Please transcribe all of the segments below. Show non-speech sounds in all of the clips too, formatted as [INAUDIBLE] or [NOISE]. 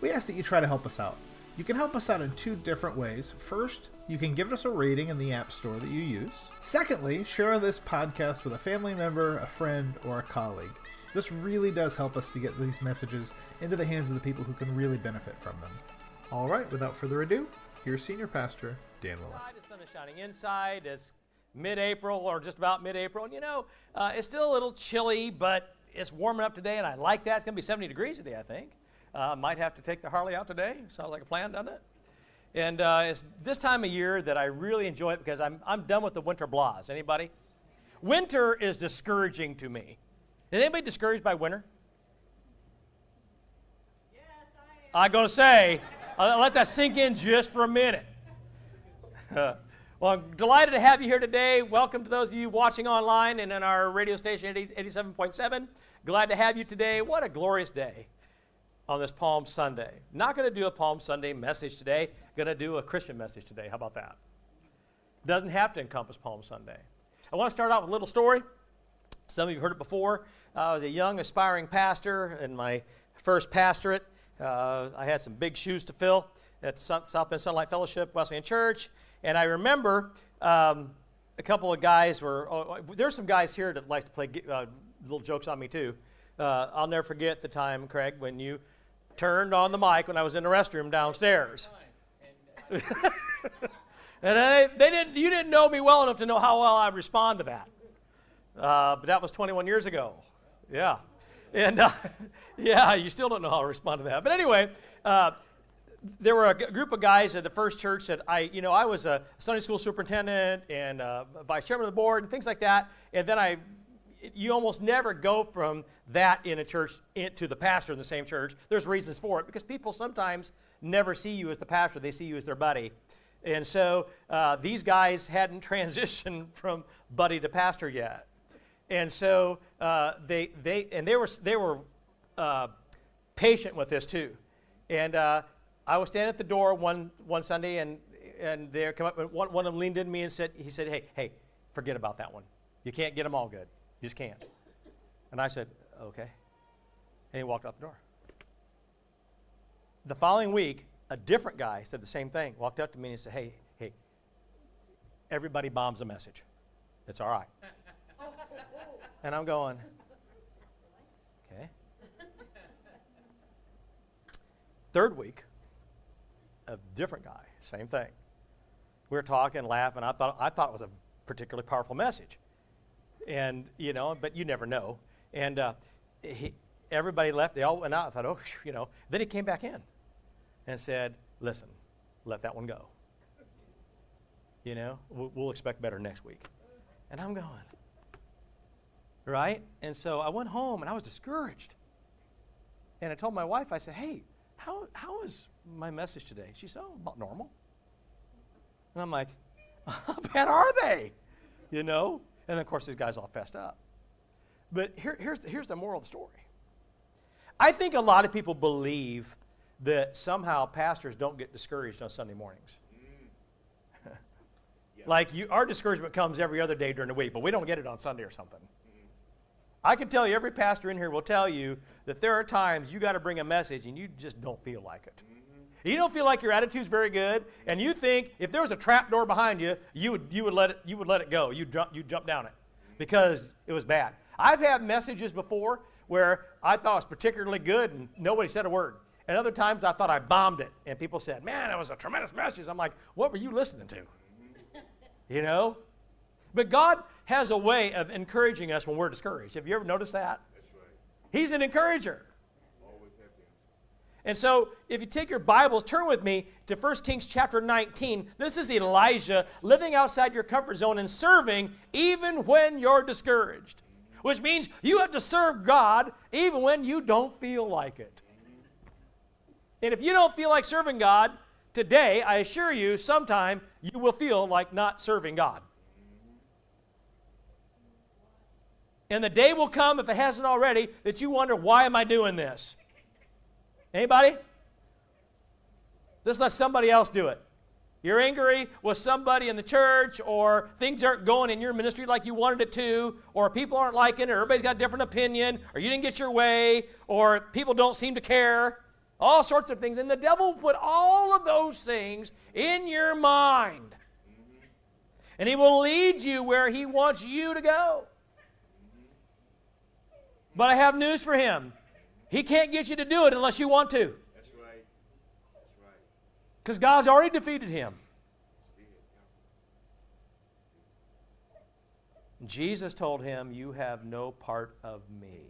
we ask that you try to help us out. You can help us out in two different ways. First, you can give us a rating in the App Store that you use. Secondly, share this podcast with a family member, a friend, or a colleague. This really does help us to get these messages into the hands of the people who can really benefit from them. All right, without further ado, here's Senior Pastor Dan Willis. The sun is shining inside. It's mid-April or just about mid-April, and you know uh, it's still a little chilly, but it's warming up today, and I like that. It's going to be 70 degrees today, I think. Uh, might have to take the Harley out today. Sounds like a plan, doesn't it? And uh, it's this time of year that I really enjoy it because I'm, I'm done with the winter blahs. Anybody? Winter is discouraging to me. Is anybody discouraged by winter? Yes, I am. I'm going to say, I'll let that sink in just for a minute. [LAUGHS] well, I'm delighted to have you here today. Welcome to those of you watching online and in our radio station 87.7. Glad to have you today. What a glorious day on this Palm Sunday. Not going to do a Palm Sunday message today. Going to do a Christian message today. How about that? Doesn't have to encompass Palm Sunday. I want to start out with a little story. Some of you heard it before. I was a young, aspiring pastor in my first pastorate. Uh, I had some big shoes to fill at South Bend Sunlight Fellowship Wesleyan Church. And I remember um, a couple of guys were, oh, there's some guys here that like to play uh, little jokes on me too. Uh, I'll never forget the time, Craig, when you turned on the mic when I was in the restroom downstairs. [LAUGHS] and they, they didn't, you didn't know me well enough to know how well I'd respond to that. Uh, but that was 21 years ago. Yeah. And uh, [LAUGHS] yeah, you still don't know how to respond to that. But anyway, uh, there were a g- group of guys at the first church that I, you know, I was a Sunday school superintendent and uh, vice chairman of the board and things like that. And then I, you almost never go from that in a church to the pastor in the same church. There's reasons for it because people sometimes never see you as the pastor, they see you as their buddy. And so uh, these guys hadn't [LAUGHS] transitioned from buddy to pastor yet. And so uh, they, they, and they were, they were uh, patient with this too. And uh, I was standing at the door one, one Sunday, and, and they come up, and one, one of them leaned in me and said, he said, hey, hey, forget about that one. You can't get them all good. You just can't. And I said, okay. And he walked out the door. The following week, a different guy said the same thing, walked up to me and said, hey, hey, everybody bombs a message. It's all right. [LAUGHS] and I'm going, okay. Third week, a different guy, same thing. We were talking, laughing. I thought, I thought it was a particularly powerful message. And, you know, but you never know. And uh, he, everybody left. They all went out. I thought, oh, you know. Then he came back in and said, listen, let that one go. You know, we'll, we'll expect better next week. And I'm going, right? And so I went home and I was discouraged. And I told my wife, I said, hey, how, how is my message today? She said, oh, about normal. And I'm like, [LAUGHS] how bad are they? You know? And of course, these guys all fessed up. But here, here's, here's the moral of the story. I think a lot of people believe that somehow pastors don't get discouraged on Sunday mornings. Mm. [LAUGHS] yeah. Like you, our discouragement comes every other day during the week, but we don't get it on Sunday or something. Mm-hmm. I can tell you, every pastor in here will tell you that there are times you got to bring a message and you just don't feel like it. Mm-hmm. You don't feel like your attitude's very good, and you think if there was a trap door behind you, you would, you would, let, it, you would let it go. You'd jump, you'd jump down it because it was bad. I've had messages before where I thought it was particularly good and nobody said a word. And other times I thought I bombed it and people said, man, that was a tremendous message. I'm like, what were you listening to? [LAUGHS] you know? But God has a way of encouraging us when we're discouraged. Have you ever noticed that? Right. He's an encourager. Always have. And so, if you take your Bibles, turn with me to 1 Kings chapter 19. This is Elijah living outside your comfort zone and serving even when you're discouraged which means you have to serve God even when you don't feel like it. And if you don't feel like serving God today, I assure you, sometime you will feel like not serving God. And the day will come, if it hasn't already, that you wonder, why am I doing this? Anybody? Just let somebody else do it. You're angry with somebody in the church, or things aren't going in your ministry like you wanted it to, or people aren't liking it, or everybody's got a different opinion, or you didn't get your way, or people don't seem to care. All sorts of things. And the devil put all of those things in your mind. And he will lead you where he wants you to go. But I have news for him. He can't get you to do it unless you want to. That's right. That's right. Because God's already defeated him. Jesus told him, You have no part of me.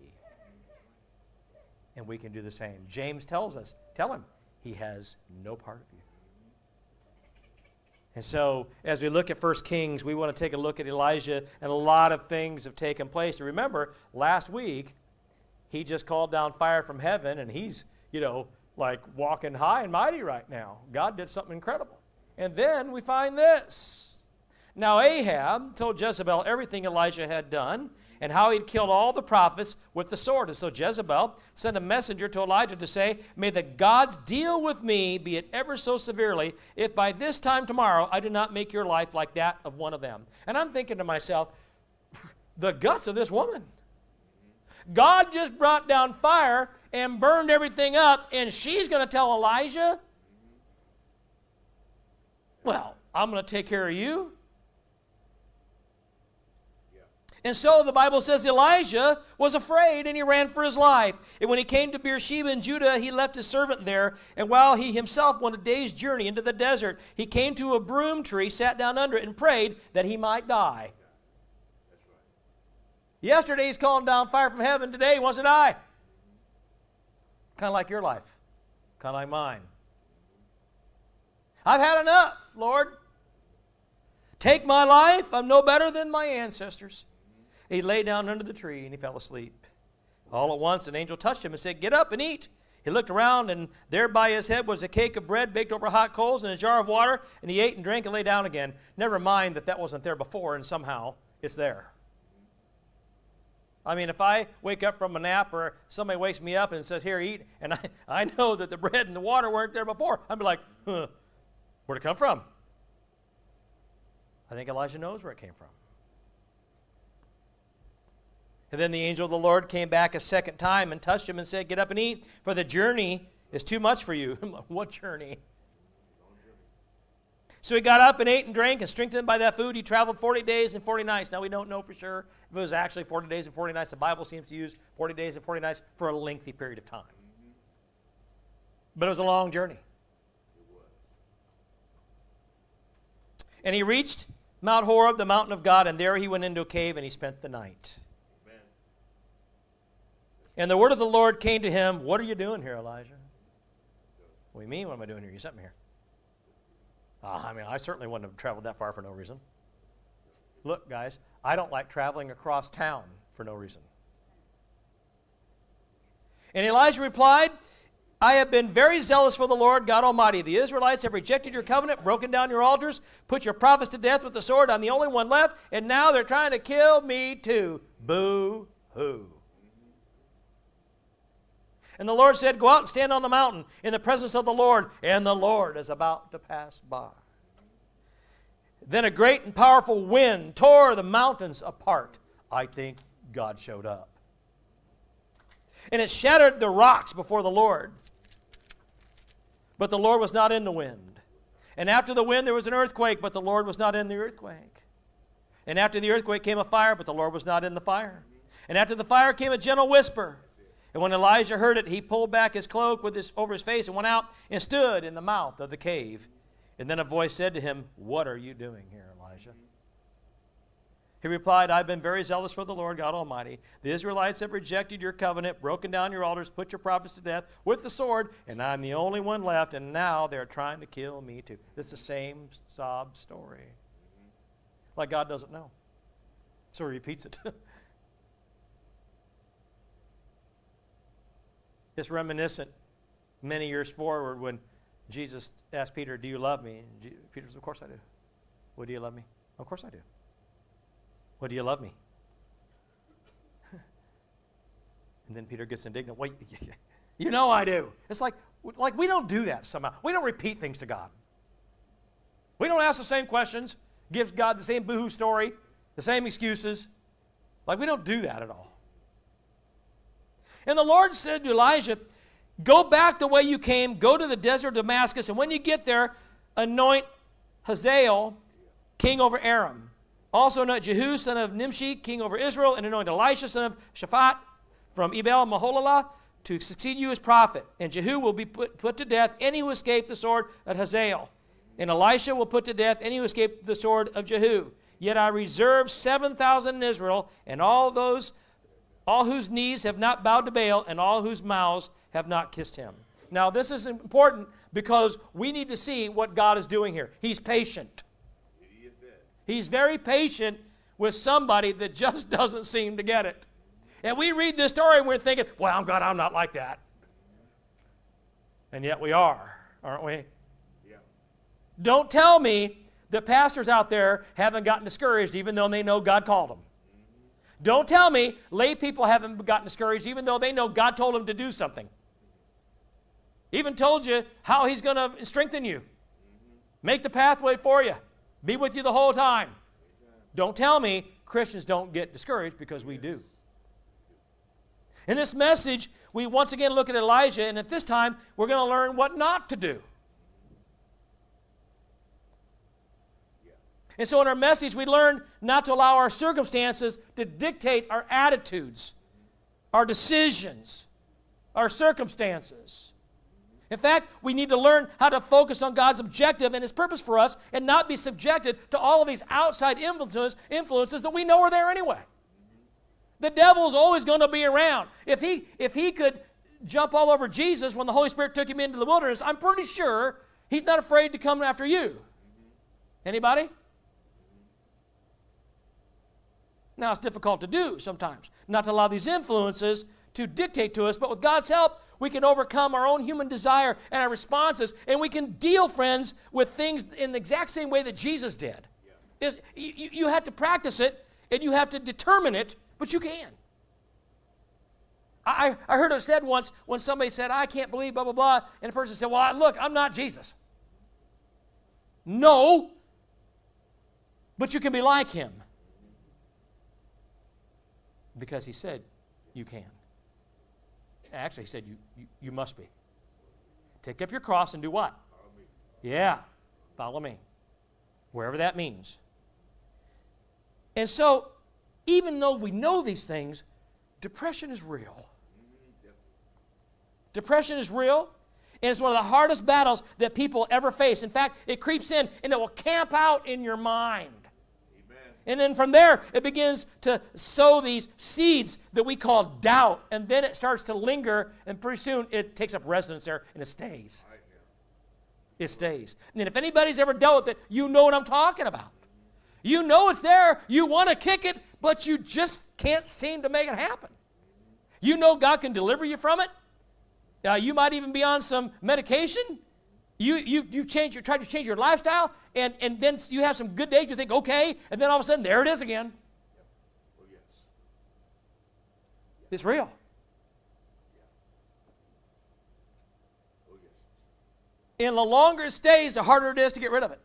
And we can do the same. James tells us, Tell him, he has no part of you. And so, as we look at 1 Kings, we want to take a look at Elijah, and a lot of things have taken place. And remember, last week, he just called down fire from heaven, and he's, you know, like walking high and mighty right now. God did something incredible. And then we find this. Now, Ahab told Jezebel everything Elijah had done and how he'd killed all the prophets with the sword. And so Jezebel sent a messenger to Elijah to say, May the gods deal with me, be it ever so severely, if by this time tomorrow I do not make your life like that of one of them. And I'm thinking to myself, the guts of this woman. God just brought down fire and burned everything up, and she's going to tell Elijah, Well, I'm going to take care of you. And so the Bible says Elijah was afraid and he ran for his life. And when he came to Beersheba in Judah, he left his servant there. And while he himself went a day's journey into the desert, he came to a broom tree, sat down under it, and prayed that he might die. Yesterday he's calling down fire from heaven. Today he wants to die. Kind of like your life, kind of like mine. I've had enough, Lord. Take my life. I'm no better than my ancestors. He lay down under the tree and he fell asleep. All at once, an angel touched him and said, Get up and eat. He looked around, and there by his head was a cake of bread baked over hot coals and a jar of water, and he ate and drank and lay down again. Never mind that that wasn't there before, and somehow it's there. I mean, if I wake up from a nap or somebody wakes me up and says, Here, eat, and [LAUGHS] I, I know that the bread and the water weren't there before, I'd be like, huh, Where'd it come from? I think Elijah knows where it came from. And then the angel of the Lord came back a second time and touched him and said, Get up and eat, for the journey is too much for you. [LAUGHS] what journey? So he got up and ate and drank, and strengthened by that food, he traveled 40 days and 40 nights. Now we don't know for sure if it was actually 40 days and 40 nights. The Bible seems to use 40 days and 40 nights for a lengthy period of time. But it was a long journey. And he reached Mount Horeb, the mountain of God, and there he went into a cave and he spent the night. And the word of the Lord came to him, What are you doing here, Elijah? What do you mean, what am I doing here? You sent me here. Uh, I mean, I certainly wouldn't have traveled that far for no reason. Look, guys, I don't like traveling across town for no reason. And Elijah replied, I have been very zealous for the Lord God Almighty. The Israelites have rejected your covenant, broken down your altars, put your prophets to death with the sword. I'm the only one left, and now they're trying to kill me too. Boo hoo. And the Lord said, Go out and stand on the mountain in the presence of the Lord. And the Lord is about to pass by. Then a great and powerful wind tore the mountains apart. I think God showed up. And it shattered the rocks before the Lord. But the Lord was not in the wind. And after the wind, there was an earthquake, but the Lord was not in the earthquake. And after the earthquake came a fire, but the Lord was not in the fire. And after the fire came a gentle whisper. And when Elijah heard it, he pulled back his cloak with his, over his face and went out and stood in the mouth of the cave. And then a voice said to him, What are you doing here, Elijah? He replied, I've been very zealous for the Lord God Almighty. The Israelites have rejected your covenant, broken down your altars, put your prophets to death with the sword, and I'm the only one left, and now they're trying to kill me too. It's the same sob story. Like God doesn't know. So he repeats it. [LAUGHS] It's reminiscent many years forward when Jesus asked Peter, Do you love me? And Peter says, Of course I do. Well, do you love me? Of course I do. Well, do you love me? [LAUGHS] and then Peter gets indignant. Wait, [LAUGHS] you know I do. It's like, like we don't do that somehow. We don't repeat things to God. We don't ask the same questions, give God the same boohoo story, the same excuses. Like we don't do that at all. And the Lord said to Elijah, Go back the way you came, go to the desert of Damascus, and when you get there, anoint Hazael king over Aram. Also anoint Jehu, son of Nimshi, king over Israel, and anoint Elisha, son of Shaphat, from Abel Meholah, to succeed you as prophet. And Jehu will be put, put to death any who escape the sword of Hazael. And Elisha will put to death any who escape the sword of Jehu. Yet I reserve 7,000 in Israel, and all those, all whose knees have not bowed to Baal, and all whose mouths have not kissed him. Now, this is important because we need to see what God is doing here. He's patient. He's very patient with somebody that just [LAUGHS] doesn't seem to get it. And we read this story and we're thinking, well, I'm I'm not like that. And yet we are, aren't we? Yeah. Don't tell me the pastors out there haven't gotten discouraged even though they know God called them. Don't tell me lay people haven't gotten discouraged even though they know God told them to do something. Even told you how He's going to strengthen you, make the pathway for you, be with you the whole time. Don't tell me Christians don't get discouraged because we do. In this message, we once again look at Elijah, and at this time, we're going to learn what not to do. And so, in our message, we learn not to allow our circumstances to dictate our attitudes, our decisions, our circumstances. In fact, we need to learn how to focus on God's objective and His purpose for us and not be subjected to all of these outside influences, influences that we know are there anyway. The devil's always going to be around. If he, if he could jump all over Jesus when the Holy Spirit took him into the wilderness, I'm pretty sure he's not afraid to come after you. Anybody? Now, it's difficult to do sometimes, not to allow these influences to dictate to us, but with God's help, we can overcome our own human desire and our responses, and we can deal, friends, with things in the exact same way that Jesus did. Yeah. Is, you, you have to practice it, and you have to determine it, but you can. I, I heard it said once when somebody said, I can't believe, blah, blah, blah, and the person said, Well, look, I'm not Jesus. No, but you can be like him because he said you can. Actually, he said you, you, you must be. Take up your cross and do what? Follow yeah, follow me. Wherever that means. And so, even though we know these things, depression is real. Mm-hmm, depression is real, and it's one of the hardest battles that people ever face. In fact, it creeps in and it will camp out in your mind. And then from there, it begins to sow these seeds that we call doubt. And then it starts to linger, and pretty soon it takes up residence there and it stays. It stays. And if anybody's ever dealt with it, you know what I'm talking about. You know it's there, you want to kick it, but you just can't seem to make it happen. You know God can deliver you from it. Uh, you might even be on some medication. You, you, you've changed, you tried to change your lifestyle, and, and then you have some good days, you think, okay, and then all of a sudden, there it is again. Oh, yes. It's real. Oh, yes. And the longer it stays, the harder it is to get rid of it.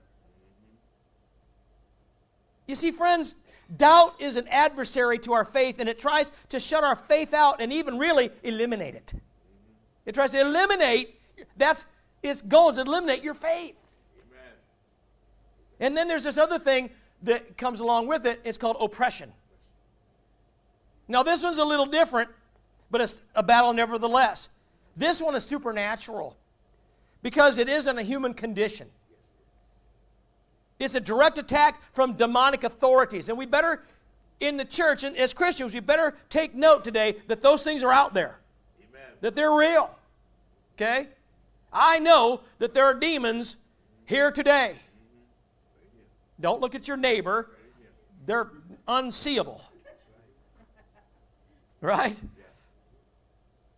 You see, friends, doubt is an adversary to our faith, and it tries to shut our faith out and even really eliminate it. It tries to eliminate, that's its goal is to eliminate your faith. And then there's this other thing that comes along with it. It's called oppression. Now, this one's a little different, but it's a battle nevertheless. This one is supernatural because it isn't a human condition. It's a direct attack from demonic authorities. And we better, in the church, and as Christians, we better take note today that those things are out there, Amen. that they're real. Okay? I know that there are demons here today. Don't look at your neighbor. They're unseeable. Right?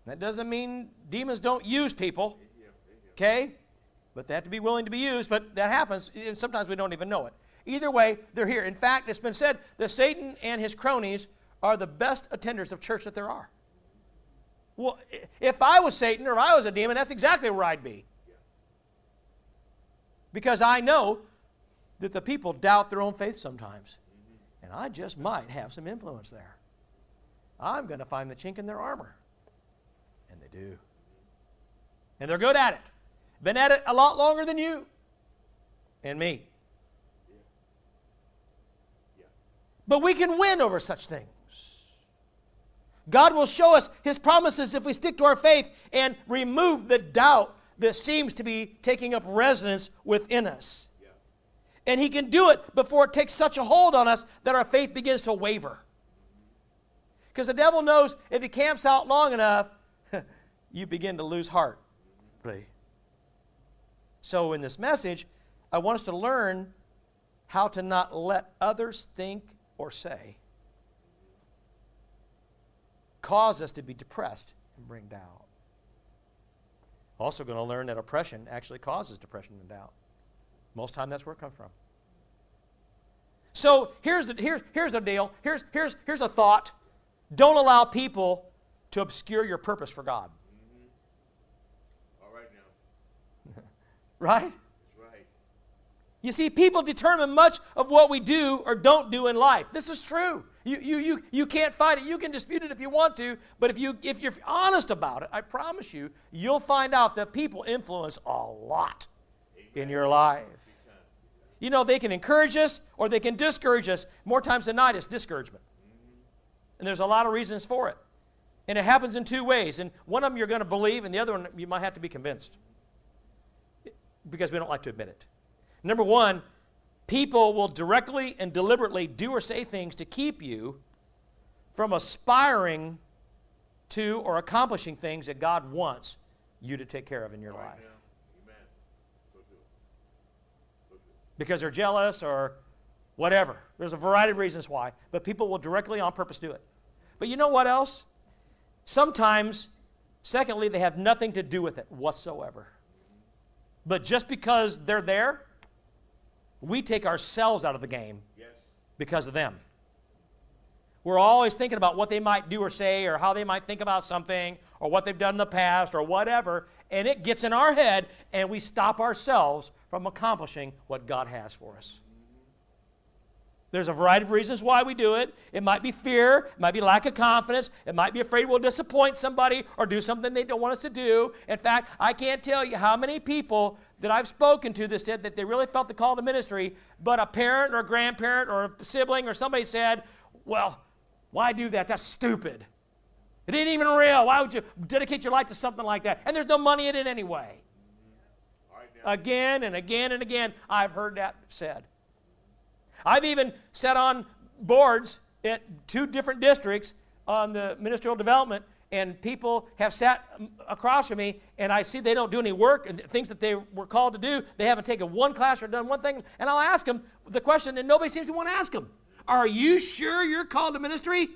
That doesn't mean demons don't use people. Okay? But they have to be willing to be used, but that happens. and Sometimes we don't even know it. Either way, they're here. In fact, it's been said that Satan and his cronies are the best attenders of church that there are. Well, if I was Satan or I was a demon, that's exactly where I'd be. Because I know that the people doubt their own faith sometimes. And I just might have some influence there. I'm going to find the chink in their armor. And they do. And they're good at it. Been at it a lot longer than you and me. But we can win over such things. God will show us His promises if we stick to our faith and remove the doubt that seems to be taking up residence within us. And He can do it before it takes such a hold on us that our faith begins to waver. Because the devil knows if he camps out long enough, [LAUGHS] you begin to lose heart. So, in this message, I want us to learn how to not let others think or say cause us to be depressed and bring doubt. Also, going to learn that oppression actually causes depression and doubt. Most time, that's where it comes from. So here's the, here's, here's a deal. Here's, here's, here's a thought. Don't allow people to obscure your purpose for God. Mm-hmm. All right now. [LAUGHS] right? Right. You see, people determine much of what we do or don't do in life. This is true. You, you, you, you can't fight it. You can dispute it if you want to, but if, you, if you're honest about it, I promise you, you'll find out that people influence a lot in your life. You know, they can encourage us or they can discourage us. More times than not, it's discouragement. And there's a lot of reasons for it. And it happens in two ways. And one of them you're going to believe, and the other one you might have to be convinced because we don't like to admit it. Number one, People will directly and deliberately do or say things to keep you from aspiring to or accomplishing things that God wants you to take care of in your right life. Because they're jealous or whatever. There's a variety of reasons why, but people will directly on purpose do it. But you know what else? Sometimes, secondly, they have nothing to do with it whatsoever. But just because they're there we take ourselves out of the game yes. because of them. We're always thinking about what they might do or say or how they might think about something or what they've done in the past or whatever, and it gets in our head and we stop ourselves from accomplishing what God has for us. There's a variety of reasons why we do it. It might be fear, it might be lack of confidence, it might be afraid we'll disappoint somebody or do something they don't want us to do. In fact, I can't tell you how many people that I've spoken to that said that they really felt the call to ministry, but a parent or a grandparent or a sibling or somebody said, Well, why do that? That's stupid. It ain't even real. Why would you dedicate your life to something like that? And there's no money in it anyway. again and again and again, I've heard that said. I've even sat on boards at two different districts on the ministerial development and people have sat across from me and I see they don't do any work and things that they were called to do, they haven't taken one class or done one thing, and I'll ask them the question and nobody seems to want to ask them. Are you sure you're called to ministry?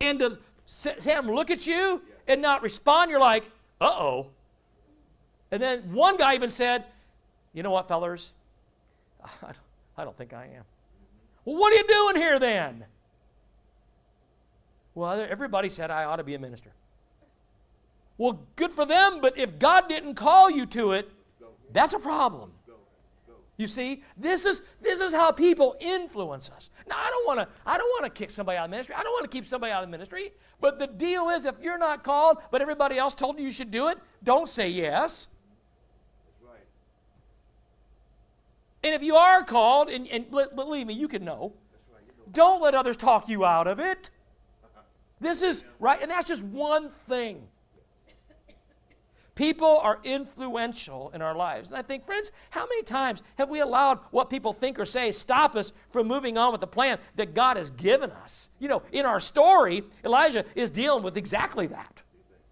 And to have them look at you and not respond, you're like, uh oh. And then one guy even said, You know what, fellers? [LAUGHS] I don't think I am. Well, what are you doing here then? Well, everybody said I ought to be a minister. Well, good for them, but if God didn't call you to it, that's a problem. You see, this is this is how people influence us. Now, I don't want to I don't want to kick somebody out of ministry. I don't want to keep somebody out of ministry. But the deal is, if you're not called, but everybody else told you you should do it, don't say yes. And if you are called, and, and believe me, you can know. Know. Don't let others talk you out of it. This is right, and that's just one thing. People are influential in our lives. And I think, friends, how many times have we allowed what people think or say stop us from moving on with the plan that God has given us? You know, in our story, Elijah is dealing with exactly that.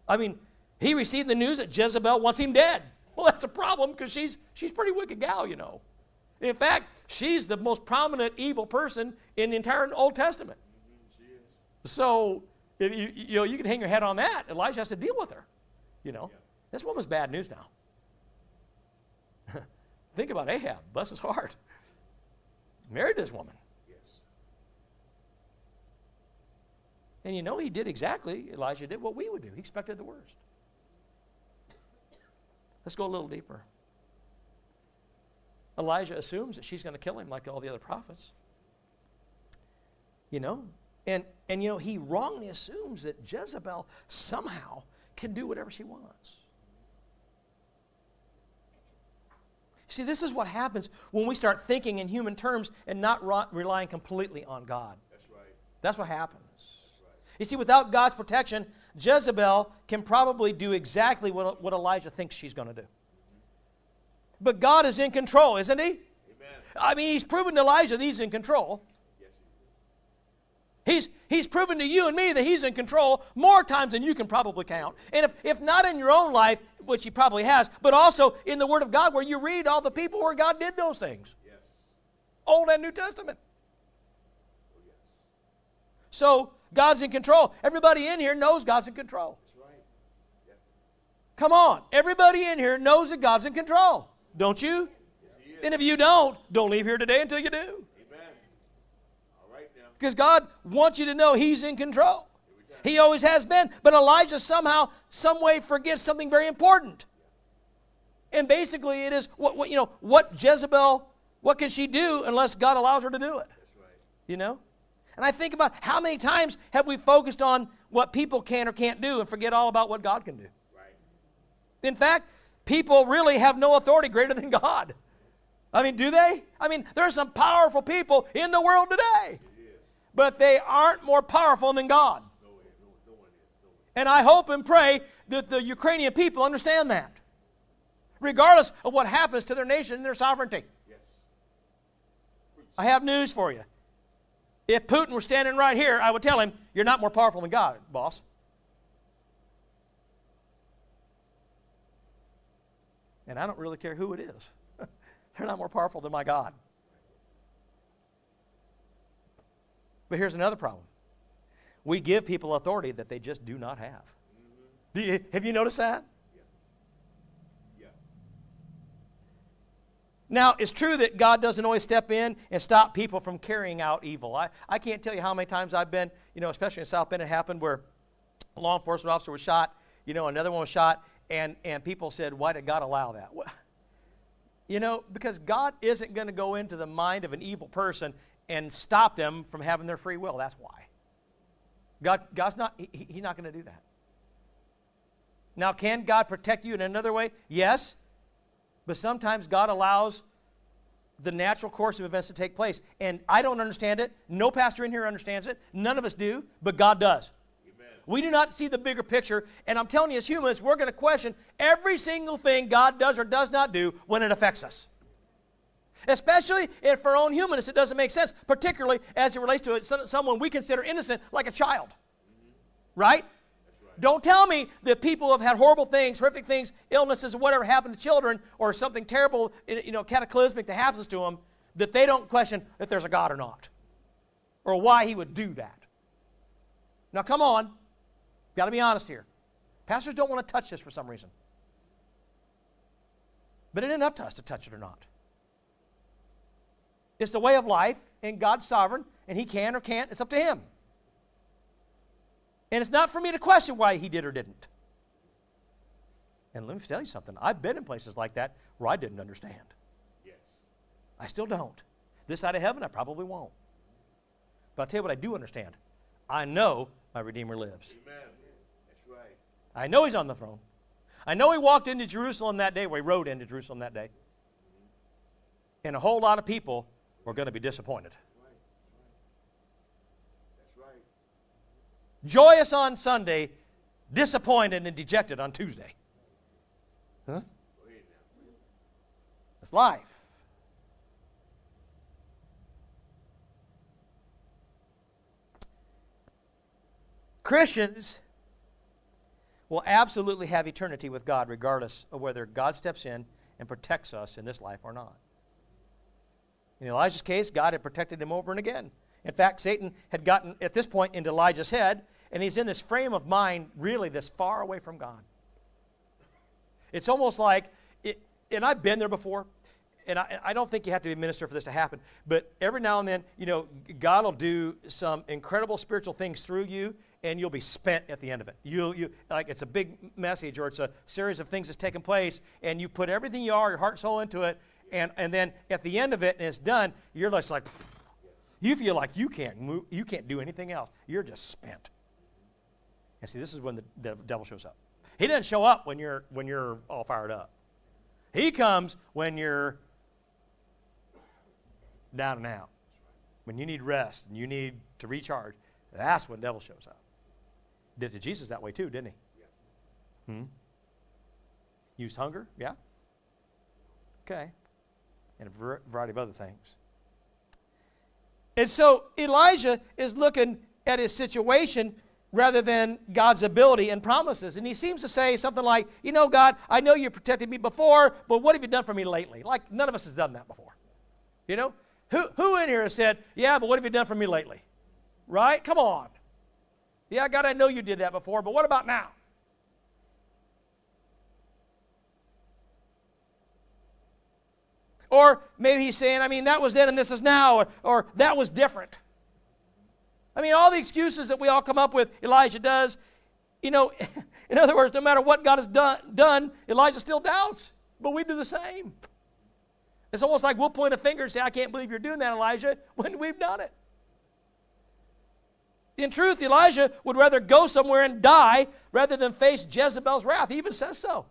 I mean, he received the news that Jezebel wants him dead. Well, that's a problem because she's, she's pretty wicked gal, you know. In fact, she's the most prominent evil person in the entire Old Testament. So you, you know, you can hang your head on that. Elijah has to deal with her. You know, yeah. this woman's bad news now. [LAUGHS] Think about Ahab, bless his heart. Married this woman. Yes. And you know, he did exactly, Elijah did what we would do. He expected the worst. Let's go a little deeper. Elijah assumes that she's going to kill him like all the other prophets. You know? And, and you know, he wrongly assumes that Jezebel somehow can do whatever she wants. See, this is what happens when we start thinking in human terms and not ro- relying completely on God. That's right. That's what happens. You see, without God's protection, Jezebel can probably do exactly what, what Elijah thinks she's going to do. Mm-hmm. But God is in control, isn't he? Amen. I mean, he's proven to Elijah that he's in control. Yes, he is. He's, he's proven to you and me that he's in control more times than you can probably count. And if, if not in your own life, which he probably has, but also in the Word of God where you read all the people where God did those things, Yes. Old and New Testament. Yes. So God's in control. Everybody in here knows God's in control. That's right. Yeah. Come on. Everybody in here knows that God's in control. Don't you? Yes. And if you don't, don't leave here today until you do. Amen. All right now. Because God wants you to know He's in control. He always has been. But Elijah somehow, some way forgets something very important. And basically, it is what, what you know, what Jezebel, what can she do unless God allows her to do it? You know? And I think about how many times have we focused on what people can or can't do and forget all about what God can do. In fact, people really have no authority greater than God. I mean, do they? I mean, there are some powerful people in the world today. But they aren't more powerful than God. And I hope and pray that the Ukrainian people understand that, regardless of what happens to their nation and their sovereignty. Yes. I have news for you. If Putin were standing right here, I would tell him, You're not more powerful than God, boss. And I don't really care who it is. [LAUGHS] They're not more powerful than my God. But here's another problem we give people authority that they just do not have. Mm-hmm. Do you, have you noticed that? Yeah. Now, it's true that God doesn't always step in and stop people from carrying out evil. I, I can't tell you how many times I've been, you know, especially in South Bend, it happened where a law enforcement officer was shot, you know, another one was shot, and, and people said, Why did God allow that? Well, you know, because God isn't going to go into the mind of an evil person and stop them from having their free will. That's why. God, God's not, he, he- He's not going to do that. Now, can God protect you in another way? Yes. But sometimes God allows the natural course of events to take place. And I don't understand it. No pastor in here understands it. None of us do, but God does. Amen. We do not see the bigger picture. And I'm telling you, as humans, we're going to question every single thing God does or does not do when it affects us. Especially if for our own humanness it doesn't make sense, particularly as it relates to someone we consider innocent, like a child. Right? Don't tell me that people have had horrible things, horrific things, illnesses, whatever happened to children, or something terrible, you know, cataclysmic that happens to them, that they don't question if there's a God or not, or why He would do that. Now, come on, got to be honest here. Pastors don't want to touch this for some reason, but it isn't up to us to touch it or not. It's the way of life, and God's sovereign, and He can or can't. It's up to Him. And it's not for me to question why he did or didn't. And let me tell you something. I've been in places like that where I didn't understand. Yes. I still don't. This side of heaven, I probably won't. But I'll tell you what I do understand. I know my Redeemer lives. Amen. That's right. I know he's on the throne. I know he walked into Jerusalem that day, well, he rode into Jerusalem that day. And a whole lot of people were going to be disappointed. That's right. Joyous on Sunday, disappointed and dejected on Tuesday. Huh? That's life. Christians will absolutely have eternity with God regardless of whether God steps in and protects us in this life or not. In Elijah's case, God had protected him over and again. In fact, Satan had gotten at this point into Elijah's head, and he's in this frame of mind really this far away from God. It's almost like, it, and I've been there before. and I, I don't think you have to be a minister for this to happen, but every now and then, you know, God will do some incredible spiritual things through you, and you'll be spent at the end of it. You'll, you, like it's a big message or it's a series of things that's taken place, and you put everything you are, your heart soul into it, and, and then at the end of it, and it's done, you're just like, you feel like you can't move, you can't do anything else. You're just spent. And see, this is when the, the devil shows up. He doesn't show up when you're when you're all fired up. He comes when you're down and out. When you need rest and you need to recharge, that's when the devil shows up. Did to Jesus that way too, didn't he? Hmm? Used hunger, yeah. Okay. And a variety of other things. And so Elijah is looking at his situation rather than God's ability and promises. And he seems to say something like, You know, God, I know you protected me before, but what have you done for me lately? Like, none of us has done that before. You know? Who, who in here has said, Yeah, but what have you done for me lately? Right? Come on. Yeah, God, I know you did that before, but what about now? Or maybe he's saying, I mean, that was then and this is now, or, or that was different. I mean, all the excuses that we all come up with, Elijah does. You know, [LAUGHS] in other words, no matter what God has done, done, Elijah still doubts, but we do the same. It's almost like we'll point a finger and say, I can't believe you're doing that, Elijah, [LAUGHS] when we've done it. In truth, Elijah would rather go somewhere and die rather than face Jezebel's wrath. He even says so.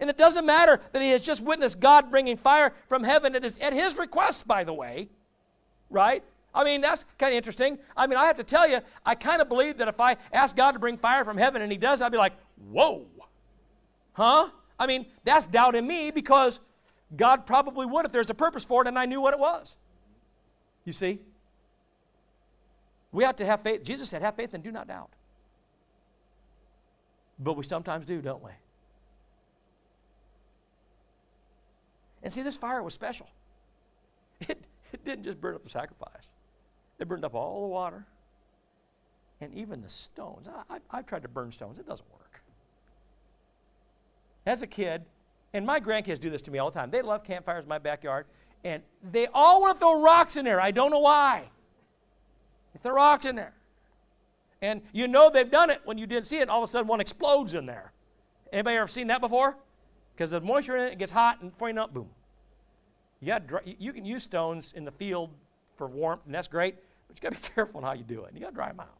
And it doesn't matter that he has just witnessed God bringing fire from heaven at his, at his request, by the way, right? I mean, that's kind of interesting. I mean, I have to tell you, I kind of believe that if I ask God to bring fire from heaven and he does, I'd be like, whoa. Huh? I mean, that's doubt in me because God probably would if there's a purpose for it and I knew what it was. You see? We ought to have faith. Jesus said, have faith and do not doubt. But we sometimes do, don't we? And see, this fire was special. [LAUGHS] It, it didn't just burn up the sacrifice, it burned up all the water and even the stones. I, I, I've tried to burn stones, it doesn't work. As a kid, and my grandkids do this to me all the time. They love campfires in my backyard, and they all want to throw rocks in there. I don't know why. They throw rocks in there. And you know they've done it when you didn't see it, all of a sudden one explodes in there. Anybody ever seen that before? Because the moisture in it, gets hot, and before you know it, boom. You, got dry, you can use stones in the field for warmth, and that's great, but you got to be [LAUGHS] careful on how you do it. You got to dry them out.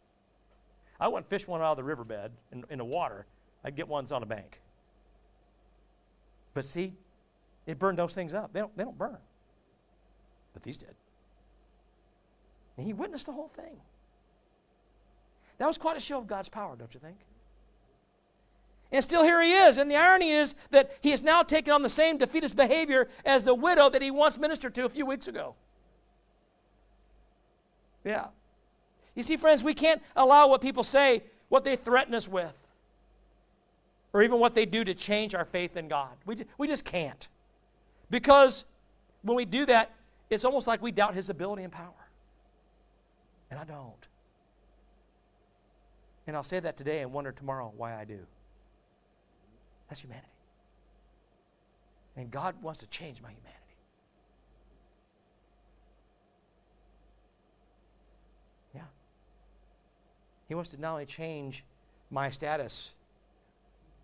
I wouldn't fish one out of the riverbed in, in the water. I'd get ones on a bank. But see, it burned those things up. They don't, they don't burn. But these did. And he witnessed the whole thing. That was quite a show of God's power, don't you think? And still here he is. And the irony is that he has now taken on the same defeatist behavior as the widow that he once ministered to a few weeks ago. Yeah. You see, friends, we can't allow what people say, what they threaten us with, or even what they do to change our faith in God. We, we just can't. Because when we do that, it's almost like we doubt his ability and power. And I don't. And I'll say that today and wonder tomorrow why I do. That's humanity. And God wants to change my humanity. Yeah. He wants to not only change my status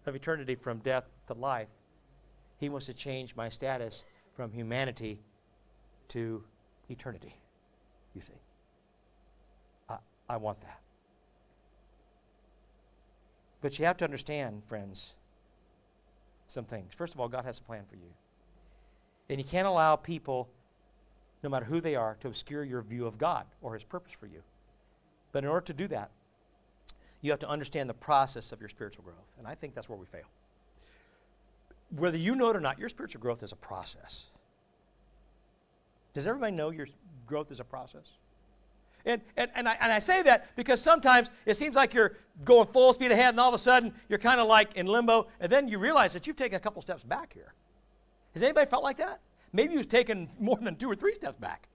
of eternity from death to life, He wants to change my status from humanity to eternity. You see. I, I want that. But you have to understand, friends, some things. First of all, God has a plan for you. And you can't allow people, no matter who they are, to obscure your view of God or His purpose for you. But in order to do that, you have to understand the process of your spiritual growth. And I think that's where we fail. Whether you know it or not, your spiritual growth is a process. Does everybody know your growth is a process? And, and, and, I, and I say that because sometimes it seems like you're going full speed ahead, and all of a sudden you're kind of like in limbo, and then you realize that you've taken a couple steps back here. Has anybody felt like that? Maybe you've taken more than two or three steps back.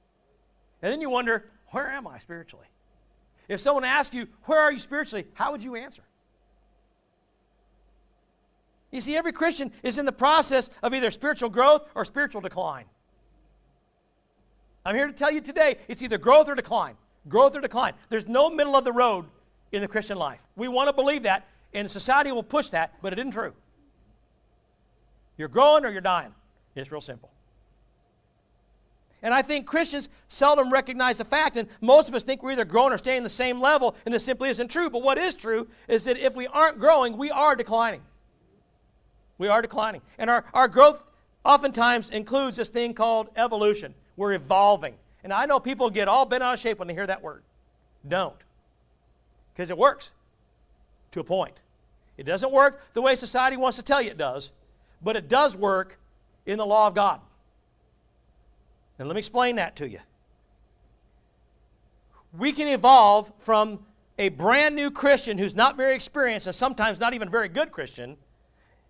And then you wonder, where am I spiritually? If someone asked you, where are you spiritually, how would you answer? You see, every Christian is in the process of either spiritual growth or spiritual decline. I'm here to tell you today it's either growth or decline. Growth or decline. There's no middle of the road in the Christian life. We want to believe that, and society will push that, but it isn't true. You're growing or you're dying. It's real simple. And I think Christians seldom recognize the fact, and most of us think we're either growing or staying the same level, and this simply isn't true. But what is true is that if we aren't growing, we are declining. We are declining. And our, our growth oftentimes includes this thing called evolution. We're evolving. And I know people get all bent out of shape when they hear that word. Don't. Because it works to a point. It doesn't work the way society wants to tell you it does, but it does work in the law of God. And let me explain that to you. We can evolve from a brand new Christian who's not very experienced and sometimes not even a very good Christian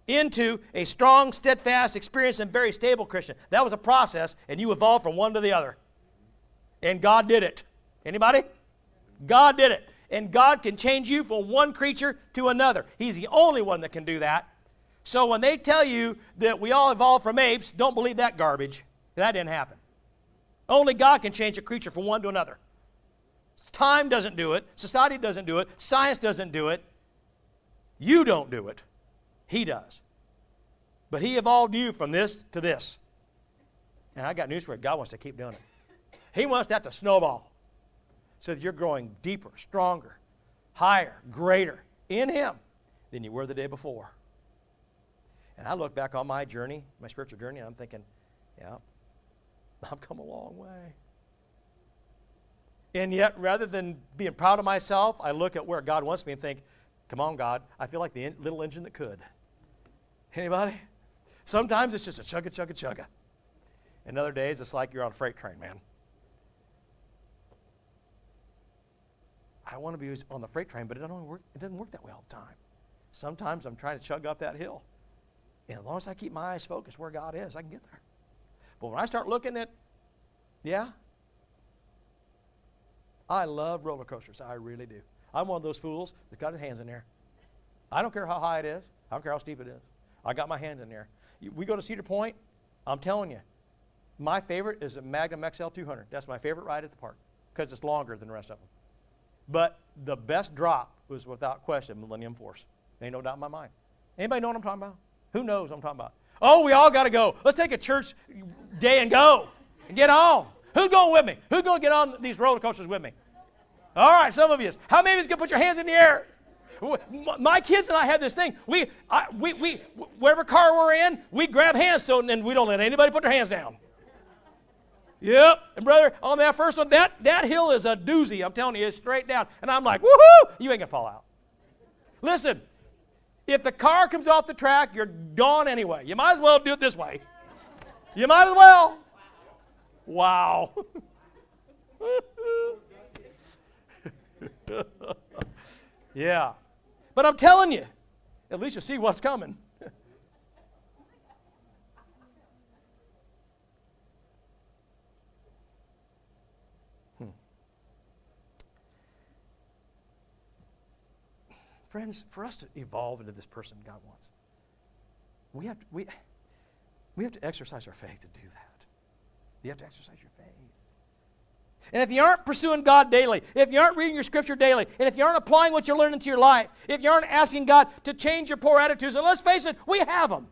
into a strong, steadfast, experienced, and very stable Christian. That was a process, and you evolved from one to the other. And God did it. Anybody? God did it. And God can change you from one creature to another. He's the only one that can do that. So when they tell you that we all evolved from apes, don't believe that garbage. That didn't happen. Only God can change a creature from one to another. Time doesn't do it, society doesn't do it, science doesn't do it. You don't do it. He does. But He evolved you from this to this. And I got news for you God wants to keep doing it. He wants that to snowball so that you're growing deeper, stronger, higher, greater in Him than you were the day before. And I look back on my journey, my spiritual journey, and I'm thinking, yeah, [LAUGHS] I've come a long way. And yet, rather than being proud of myself, I look at where God wants me and think, come on, God, I feel like the in- little engine that could. Anybody? Sometimes it's just a chugga, chugga, chugga. And other days, it's like you're on a freight train, man. I want to be on the freight train, but it doesn't work, it doesn't work that way all the time. Sometimes I'm trying to chug up that hill. And as long as I keep my eyes focused where God is, I can get there. But when I start looking at, yeah, I love roller coasters. I really do. I'm one of those fools that's got his hands in there. I don't care how high it is. I don't care how steep it is. I got my hands in there. We go to Cedar Point. I'm telling you, my favorite is the Magnum XL 200. That's my favorite ride at the park because it's longer than the rest of them. But the best drop was without question Millennium Force. Ain't no doubt in my mind. Anybody know what I'm talking about? Who knows what I'm talking about? Oh, we all got to go. Let's take a church day and go and get on. Who's going with me? Who's going to get on these roller coasters with me? All right, some of you. How many of you to put your hands in the air? My kids and I have this thing. We, I, we, we, wherever car we're in, we grab hands so and we don't let anybody put their hands down. Yep. And brother, on that first one, that, that hill is a doozy. I'm telling you, it's straight down. And I'm like, woohoo! You ain't gonna fall out. Listen, if the car comes off the track, you're gone anyway. You might as well do it this way. You might as well. Wow. [LAUGHS] yeah. But I'm telling you, at least you see what's coming. Friends, for us to evolve into this person God wants, we have to, we, we have to exercise our faith to do that. You have to exercise your faith. And if you aren't pursuing God daily, if you aren't reading your scripture daily, and if you aren't applying what you're learning to your life, if you aren't asking God to change your poor attitudes, and let's face it, we have them.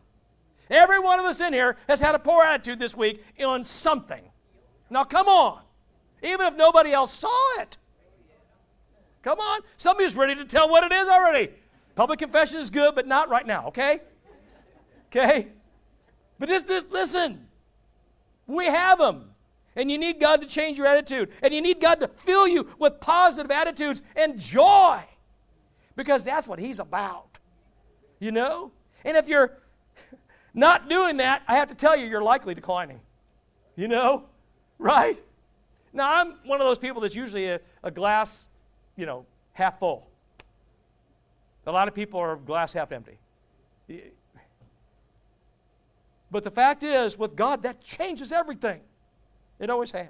Every one of us in here has had a poor attitude this week on something. Now, come on. Even if nobody else saw it. Come on. Somebody's ready to tell what it is already. Public confession is good, but not right now, okay? Okay? But this, this, listen, we have them. And you need God to change your attitude. And you need God to fill you with positive attitudes and joy. Because that's what He's about. You know? And if you're not doing that, I have to tell you, you're likely declining. You know? Right? Now, I'm one of those people that's usually a, a glass, you know, half full. A lot of people are glass half empty. But the fact is, with God, that changes everything. It always has.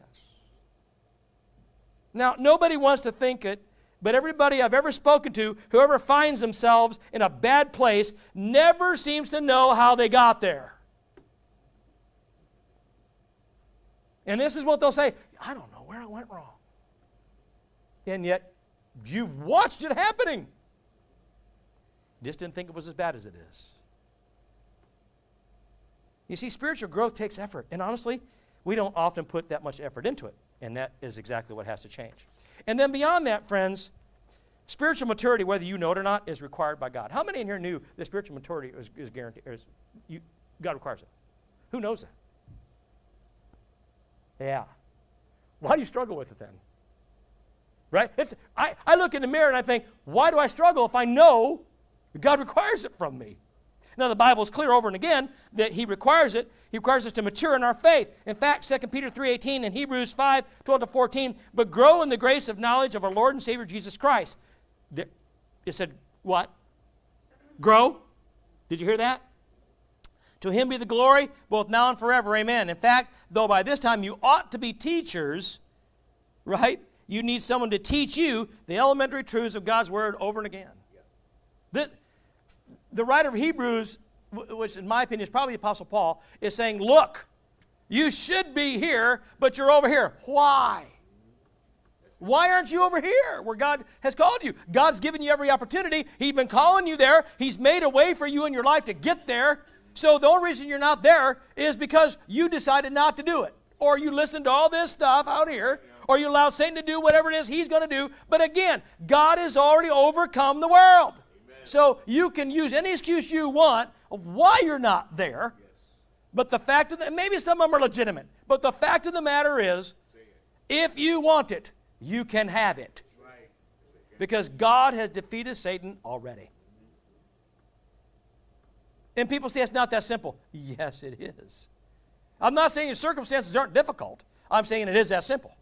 Now, nobody wants to think it but everybody I've ever spoken to, whoever finds themselves in a bad place, never seems to know how they got there. And this is what they'll say I don't know where I went wrong. And yet, you've watched it happening. Just didn't think it was as bad as it is. You see, spiritual growth takes effort. And honestly, we don't often put that much effort into it. And that is exactly what has to change. And then beyond that, friends, spiritual maturity, whether you know it or not, is required by God. How many in here knew that spiritual maturity is, is guaranteed? Is, you, God requires it. Who knows that? Yeah. Why do you struggle with it then? Right? It's, I, I look in the mirror and I think, why do I struggle if I know God requires it from me? Now, the Bible is clear over and again that He requires it. He requires us to mature in our faith. In fact, 2 Peter 3.18 and Hebrews 5, 12 to 14, but grow in the grace of knowledge of our Lord and Savior Jesus Christ. It said, what? Grow? Did you hear that? To him be the glory, both now and forever. Amen. In fact, though by this time you ought to be teachers, right? You need someone to teach you the elementary truths of God's word over and again. This, the writer of Hebrews, which in my opinion is probably the Apostle Paul, is saying, Look, you should be here, but you're over here. Why? Why aren't you over here where God has called you? God's given you every opportunity. He's been calling you there. He's made a way for you in your life to get there. So the only reason you're not there is because you decided not to do it. Or you listened to all this stuff out here, or you allow Satan to do whatever it is he's going to do. But again, God has already overcome the world. So you can use any excuse you want of why you're not there. But the fact of the, maybe some of them are legitimate, but the fact of the matter is, if you want it, you can have it. Because God has defeated Satan already. And people say it's not that simple. Yes, it is. I'm not saying your circumstances aren't difficult. I'm saying it is that simple.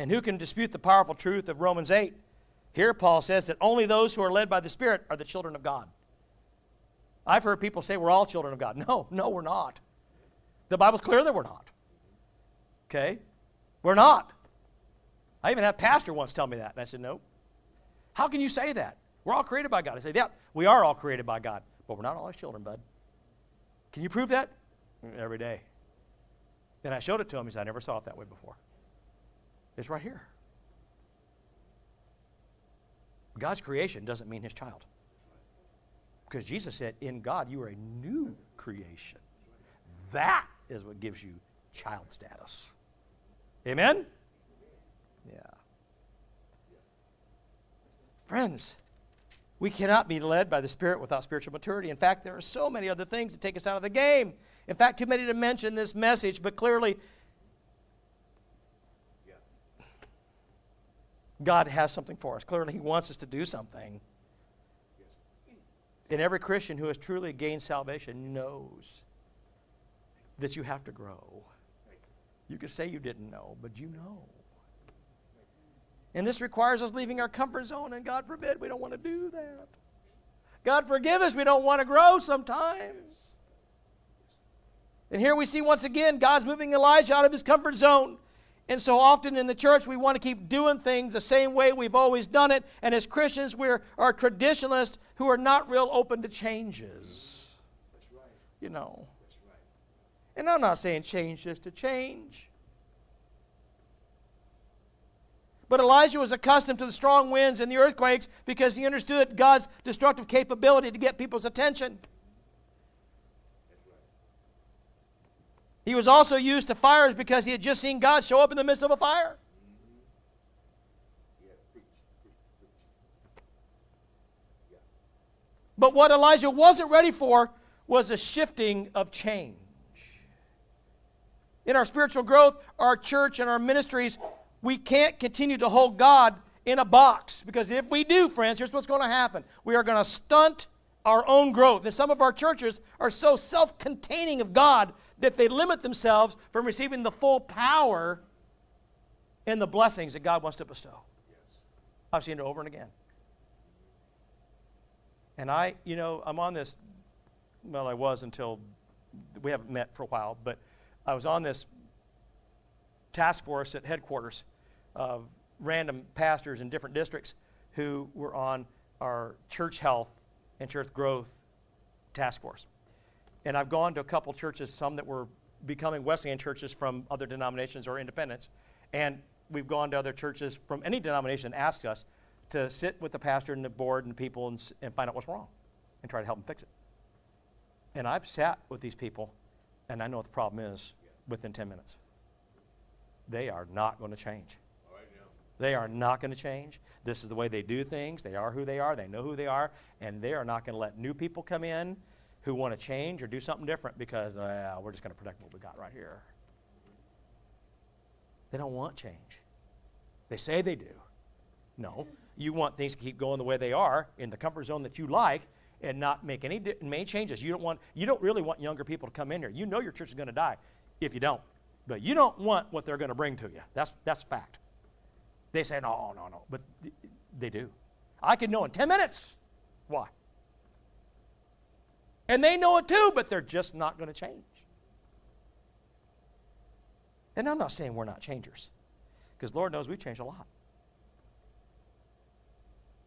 And who can dispute the powerful truth of Romans 8? Here, Paul says that only those who are led by the Spirit are the children of God. I've heard people say we're all children of God. No, no, we're not. The Bible's clear that we're not. Okay? We're not. I even had a pastor once tell me that, and I said, no. How can you say that? We're all created by God. I said, yeah, we are all created by God, but we're not all his children, bud. Can you prove that? Every day. Then I showed it to him. He said, I never saw it that way before is right here. God's creation doesn't mean his child. Because Jesus said, in God, you are a new creation. That is what gives you child status. Amen? Yeah. Friends, we cannot be led by the Spirit without spiritual maturity. In fact, there are so many other things that take us out of the game. In fact, too many to mention this message, but clearly God has something for us. Clearly, He wants us to do something. And every Christian who has truly gained salvation knows that you have to grow. You could say you didn't know, but you know. And this requires us leaving our comfort zone, and God forbid we don't want to do that. God forgive us, we don't want to grow sometimes. And here we see once again God's moving Elijah out of his comfort zone. And so often in the church, we want to keep doing things the same way we've always done it. And as Christians, we're are traditionalists who are not real open to changes. You know. And I'm not saying change just to change. But Elijah was accustomed to the strong winds and the earthquakes because he understood God's destructive capability to get people's attention. He was also used to fires because he had just seen God show up in the midst of a fire. But what Elijah wasn't ready for was a shifting of change. In our spiritual growth, our church, and our ministries, we can't continue to hold God in a box because if we do, friends, here's what's going to happen we are going to stunt our own growth. And some of our churches are so self containing of God that they limit themselves from receiving the full power and the blessings that God wants to bestow. I've seen it over and again. And I, you know, I'm on this, well, I was until we haven't met for a while, but I was on this task force at headquarters of random pastors in different districts who were on our church health and church growth task force. And I've gone to a couple churches, some that were becoming Wesleyan churches from other denominations or independents. And we've gone to other churches from any denomination and asked us to sit with the pastor and the board and people and, and find out what's wrong and try to help them fix it. And I've sat with these people, and I know what the problem is within 10 minutes. They are not going to change. They are not going to change. This is the way they do things. They are who they are. They know who they are. And they are not going to let new people come in who want to change or do something different because uh, we're just going to protect what we got right here. They don't want change. They say they do. No. You want things to keep going the way they are in the comfort zone that you like and not make any main changes. You don't want you don't really want younger people to come in here. You know your church is going to die if you don't. But you don't want what they're going to bring to you. That's that's fact. They say, no, no, no. But th- they do. I can know in 10 minutes why. And they know it too, but they're just not going to change. And I'm not saying we're not changers, because Lord knows we've changed a lot.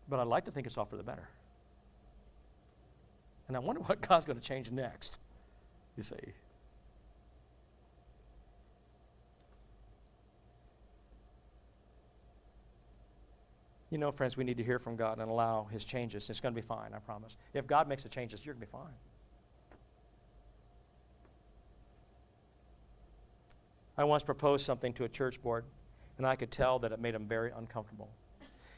But I'd like to think it's all for the better. And I wonder what [LAUGHS] God's going to change next, you see. You know, friends, we need to hear from God and allow His changes. It's going to be fine, I promise. If God makes the changes, you're going to be fine. I once proposed something to a church board, and I could tell that it made them very uncomfortable.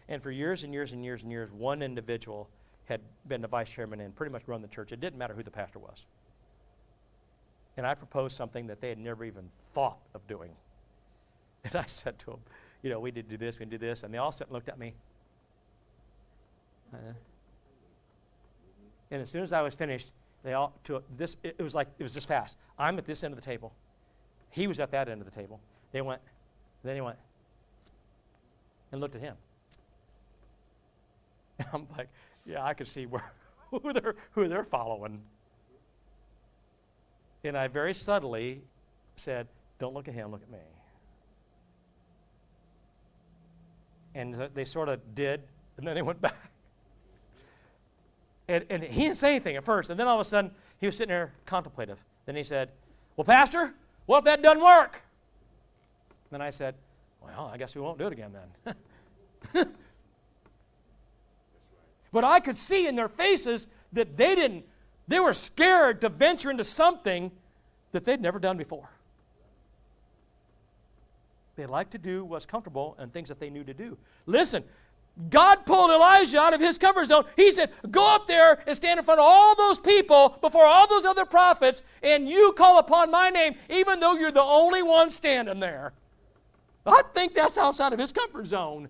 And for years and years and years and years, one individual had been the vice chairman and pretty much run the church. It didn't matter who the pastor was. And I proposed something that they had never even thought of doing. [LAUGHS] And I said to them, you know, we need to do this, we do this. And they all sat and looked at me. Uh, and as soon as I was finished, they all, to this, it, it was like, it was this fast. I'm at this end of the table. He was at that end of the table. They went, then he went, and looked at him. And [LAUGHS] I'm like, yeah, I could see where, [LAUGHS] who, they're, who they're following. And I very subtly said, don't look at him, look at me. And they sort of did, and then they went [LAUGHS] back. And, and he didn't say anything at first, and then all of a sudden, he was sitting there contemplative. Then he said, Well, Pastor, what if that doesn't work? Then I said, Well, I guess we won't do it again then. [LAUGHS] but I could see in their faces that they didn't, they were scared to venture into something that they'd never done before. They like to do what's comfortable and things that they knew to do. Listen, God pulled Elijah out of his comfort zone. He said, Go up there and stand in front of all those people before all those other prophets, and you call upon my name, even though you're the only one standing there. I think that's outside of his comfort zone.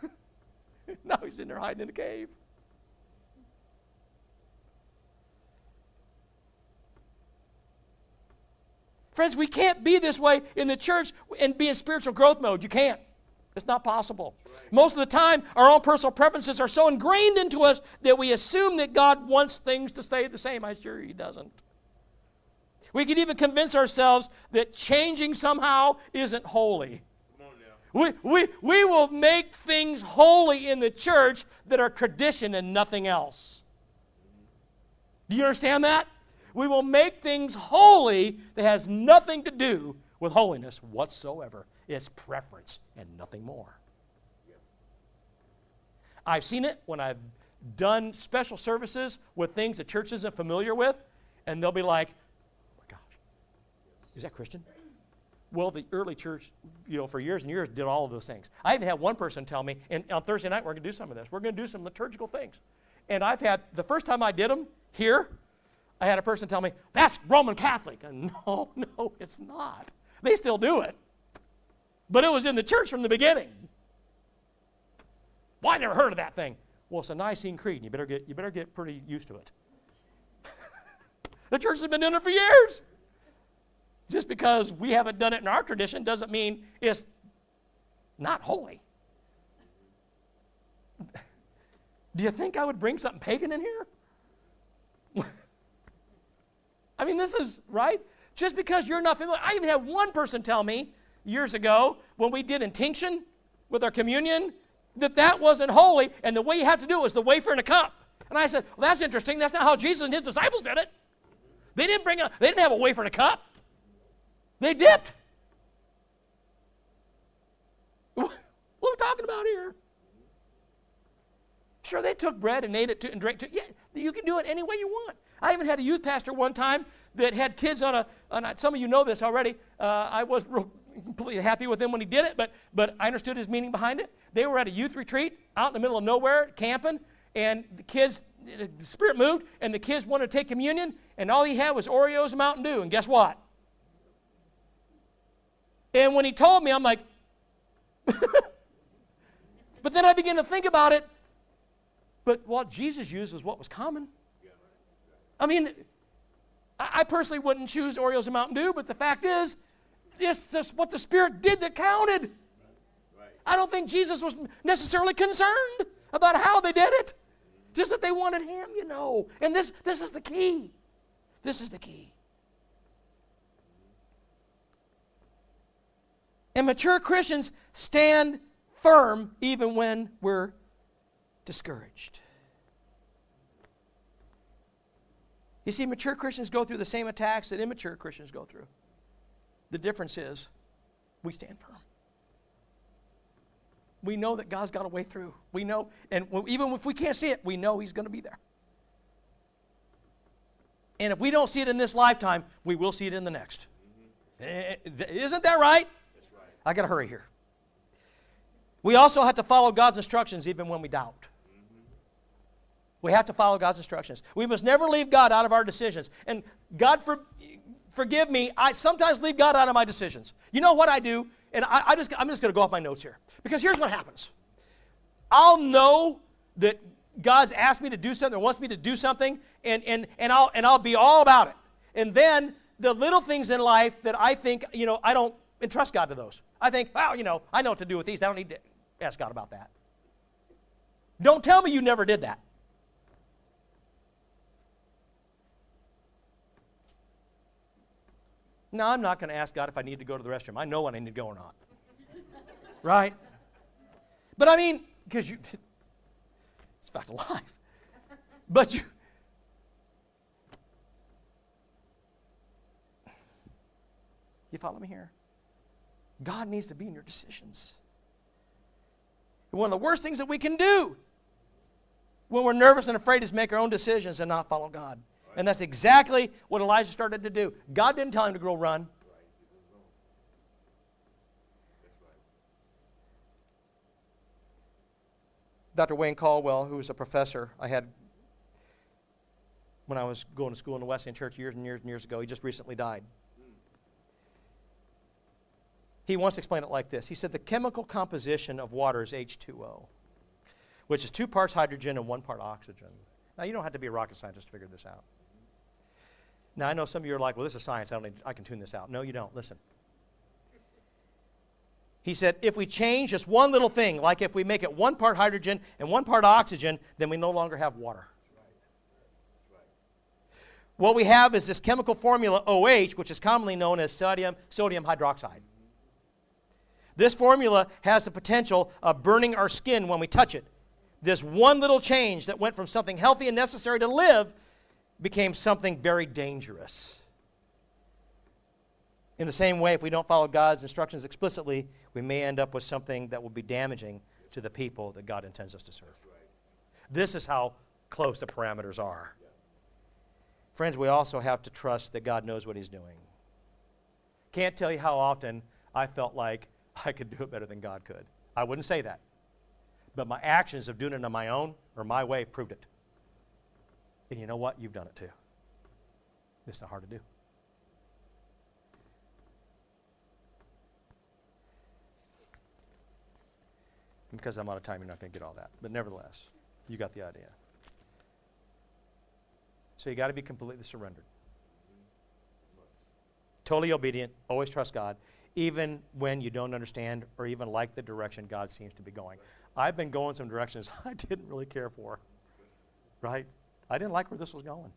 [LAUGHS] now he's in there hiding in a cave. Friends, we can't be this way in the church and be in spiritual growth mode. You can't. It's not possible. Most of the time, our own personal preferences are so ingrained into us that we assume that God wants things to stay the same. I'm sure He doesn't. We can even convince ourselves that changing somehow isn't holy. We, we, we will make things holy in the church that are tradition and nothing else. Do you understand that? We will make things holy that has nothing to do with holiness whatsoever. It's preference and nothing more. I've seen it when I've done special services with things the church isn't familiar with, and they'll be like, oh my gosh, is that Christian? Well, the early church, you know, for years and years did all of those things. I even had one person tell me, and on Thursday night we're going to do some of this. We're going to do some liturgical things. And I've had, the first time I did them here, I had a person tell me, that's Roman Catholic. And [LAUGHS] no, no, it's not. They still do it. But it was in the church from the beginning. Well, I never heard of that thing. Well, it's a Nicene Creed, and you better get, you better get pretty used to it. [LAUGHS] the church has been doing it for years. Just because we haven't done it in our tradition doesn't mean it's not holy. [LAUGHS] Do you think I would bring something pagan in here? [LAUGHS] I mean, this is, right? Just because you're not familiar. I even had one person tell me years ago when we did intinction with our communion that that wasn't holy, and the way you have to do it was the wafer and a cup. And I said, well, that's interesting. That's not how Jesus and his disciples did it. They didn't bring a, they didn't have a wafer and a cup. They dipped. [LAUGHS] What are we talking about here? Sure, they took bread and ate it too, and drank too. Yeah, you can do it any way you want. I even had a youth pastor one time that had kids on a, on a some of you know this already. Uh, I was completely happy with him when he did it, but, but I understood his meaning behind it. They were at a youth retreat out in the middle of nowhere, camping, and the kids, the Spirit moved, and the kids wanted to take communion, and all he had was Oreos and Mountain Dew, and guess what? And when he told me, I'm like, [LAUGHS] but then I began to think about it. But what Jesus used was what was common. I mean, I personally wouldn't choose Oreos and Mountain Dew, but the fact is, this is what the Spirit did that counted. I don't think Jesus was necessarily concerned about how they did it. Just that they wanted him, you know. And this, this is the key. This is the key. And mature Christians stand firm even when we're discouraged. You see, mature Christians go through the same attacks that immature Christians go through. The difference is we stand firm. We know that God's got a way through. We know, and even if we can't see it, we know He's going to be there. And if we don't see it in this lifetime, we will see it in the next. Mm-hmm. Isn't that right? That's right. I got to hurry here. We also have to follow God's instructions even when we doubt. Mm-hmm. We have to follow God's instructions. We must never leave God out of our decisions. And God for, forgive me, I sometimes leave God out of my decisions. You know what I do? And I, I just, I'm just going to go off my notes here. Because here's what happens I'll know that God's asked me to do something or wants me to do something, and, and, and, I'll, and I'll be all about it. And then the little things in life that I think, you know, I don't entrust God to those. I think, well, you know, I know what to do with these. I don't need to ask God about that. Don't tell me you never did that. No, I'm not going to ask God if I need to go to the restroom. I know when I need to go or not. right? But I mean, because you, [LAUGHS] it's fact of life. But you, you follow me here? God needs to be in your decisions. One of the worst things that we can do when we're nervous and afraid is make our own decisions and not follow God. And that's exactly what Elijah started to do. God didn't tell him to go run. Dr. Wayne Caldwell, who was a professor I had when I was going to school in the Wesleyan Church years and years and years ago, he just recently died. He once explained it like this He said, The chemical composition of water is H2O, which is two parts hydrogen and one part oxygen. Now, you don't have to be a rocket scientist to figure this out. Now, I know some of you are like, well, this is science. I, don't need, I can tune this out. No, you don't. Listen. He said, if we change just one little thing, like if we make it one part hydrogen and one part oxygen, then we no longer have water. What we have is this chemical formula OH, which is commonly known as sodium, sodium hydroxide. This formula has the potential of burning our skin when we touch it. This one little change that went from something healthy and necessary to live became something very dangerous. In the same way, if we don't follow God's instructions explicitly, we may end up with something that will be damaging to the people that God intends us to serve. This is how close the parameters are. Friends, we also have to trust that God knows what He's doing. Can't tell you how often I felt like [LAUGHS] I could do it better than God could. I wouldn't say that. But my actions of doing it on my own or my way proved it. And you know what? You've done it too. It's not hard to do. because I'm out of time, you're not going to get all that. But nevertheless, you got the idea. So you got to be completely surrendered. Totally obedient, always trust God, even when you don't understand or even like the direction God seems to be going. I've been going some directions [LAUGHS] I didn't really care for. Right? I didn't like where this was going.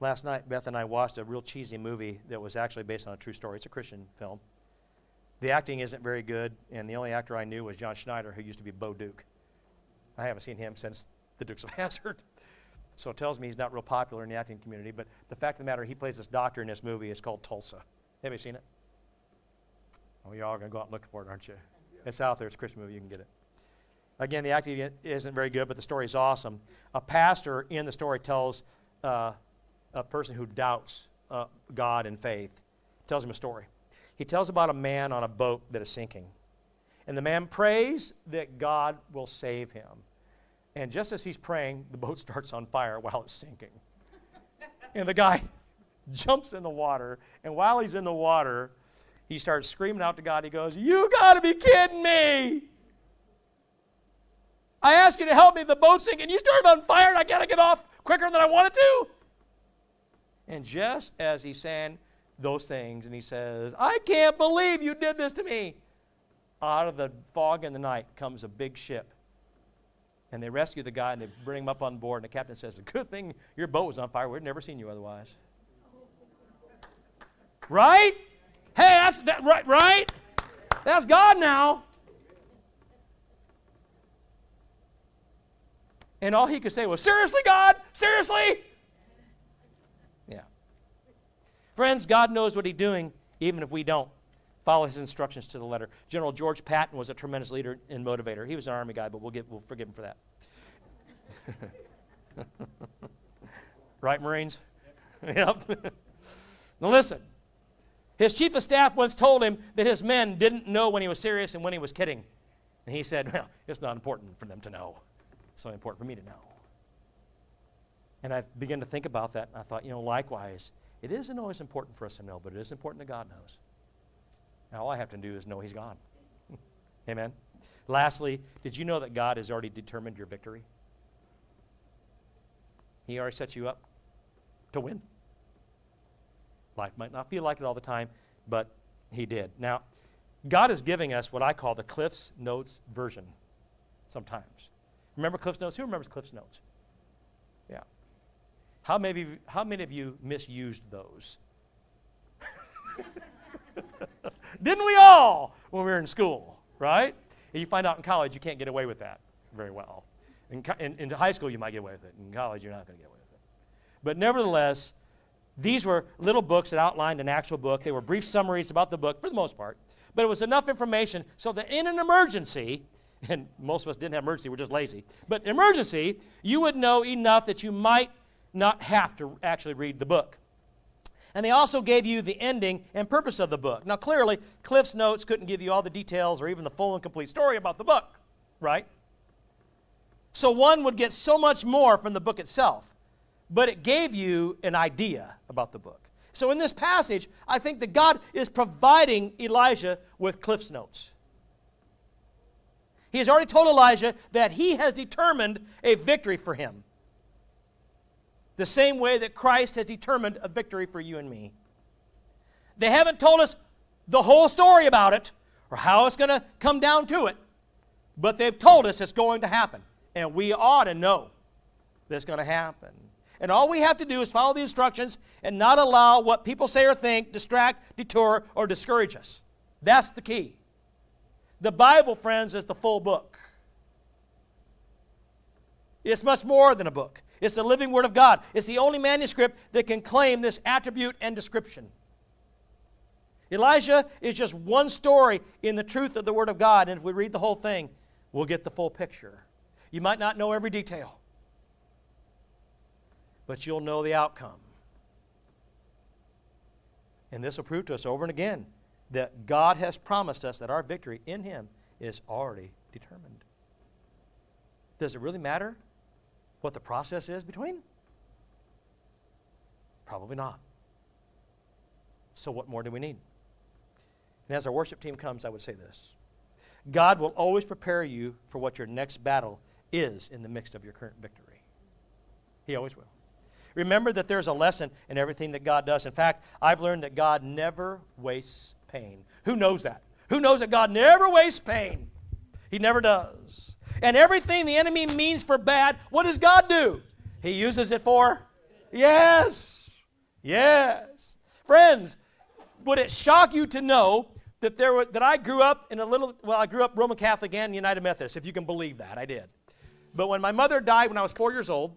Last night, Beth and I watched a real cheesy movie that was actually based on a true story. It's a Christian film. The acting isn't very good, and the only actor I knew was John Schneider, who used to be Bo Duke. I haven't seen him since The Dukes of [LAUGHS] Hazzard. So it tells me he's not real popular in the acting community. But the fact of the matter, he plays this doctor in this movie. It's called Tulsa. Have you seen it? Oh, you're all going to go out and look for it, aren't you? It's out there. It's a Christian movie. You can get it. Again, the acting isn't very good, but the story is awesome. A pastor in the story tells uh, a person who doubts uh, God and faith, tells him a story. He tells about a man on a boat that is sinking. And the man prays that God will save him. And just as he's praying, the boat [LAUGHS] starts on fire while it's sinking. and the guy [LAUGHS] jumps in the water. And while he's in the water, he starts screaming out to God. He goes, You got to be kidding me! I asked you to help me, the boat's sinking. You started on fire, and I got to get off quicker than I wanted to. And just as he's saying those things, and he says, I can't believe you did this to me, out of the fog in the night comes a big ship. And they rescue the guy and they bring him up on board. And the captain says, A Good thing your boat was on fire. We'd never seen you otherwise. Right? Hey, that's that, right, right? That's God now. And all he could say was, Seriously, God? Seriously? Yeah. Friends, God knows what he's doing, even if we don't follow his instructions to the letter. General George Patton was a tremendous leader and motivator. He was an army guy, but we'll, get, we'll forgive him for that. [LAUGHS] right, Marines? [LAUGHS] yep. [LAUGHS] now listen. His chief of staff once told him that his men didn't know when he was serious and when he was kidding. And he said, Well, it's not important for them to know. Only important for me to know. And I began to think about that, and I thought, you know, likewise, it isn't always important for us to know, but it is important that God knows. Now, all I have to do is know He's God. [LAUGHS] Amen. Lastly, did you know that God has already determined your victory? He already set you up to win. Life might not feel like it all the time, but He did. Now, God is giving us what I call the Cliff's Notes version sometimes. Remember Cliff's Notes? Who remembers Cliff's Notes? Yeah. How many, how many of you misused those? [LAUGHS] Didn't we all when we were in school, right? And you find out in college you can't get away with that very well. In, in, in high school, you might get away with it. In college, you're not going to get away with it. But nevertheless, these were little books that outlined an actual book. They were brief summaries about the book for the most part. But it was enough information so that in an emergency, and most of us didn't have emergency, we're just lazy. But emergency, you would know enough that you might not have to actually read the book. And they also gave you the ending and purpose of the book. Now, clearly, Cliff's Notes couldn't give you all the details or even the full and complete story about the book, right? So one would get so much more from the book itself, but it gave you an idea about the book. So in this passage, I think that God is providing Elijah with Cliff's Notes. He has already told Elijah that he has determined a victory for him. The same way that Christ has determined a victory for you and me. They haven't told us the whole story about it or how it's going to come down to it, but they've told us it's going to happen. And we ought to know that it's going to happen. And all we have to do is follow the instructions and not allow what people say or think distract, detour, or discourage us. That's the key. The Bible, friends, is the full book. It's much more than a book. It's the living Word of God. It's the only manuscript that can claim this attribute and description. Elijah is just one story in the truth of the Word of God, and if we read the whole thing, we'll get the full picture. You might not know every detail, but you'll know the outcome. And this will prove to us over and again that God has promised us that our victory in Him is already determined. Does it really matter what the process is between? Probably not. So, what more do we need? And as our worship team comes, I would say this God will always prepare you for what your next battle is in the midst of your current victory. He always will. Remember that there's a lesson in everything that God does. In fact, I've learned that God never wastes pain. Who knows that? Who knows that God never wastes pain? He never does. And everything the enemy means for bad, what does God do? He uses it for? Yes. Yes. Friends, would it shock you to know that there were, that I grew up in a little well, I grew up Roman Catholic and United Methodist, if you can believe that. I did. But when my mother died when I was four years old,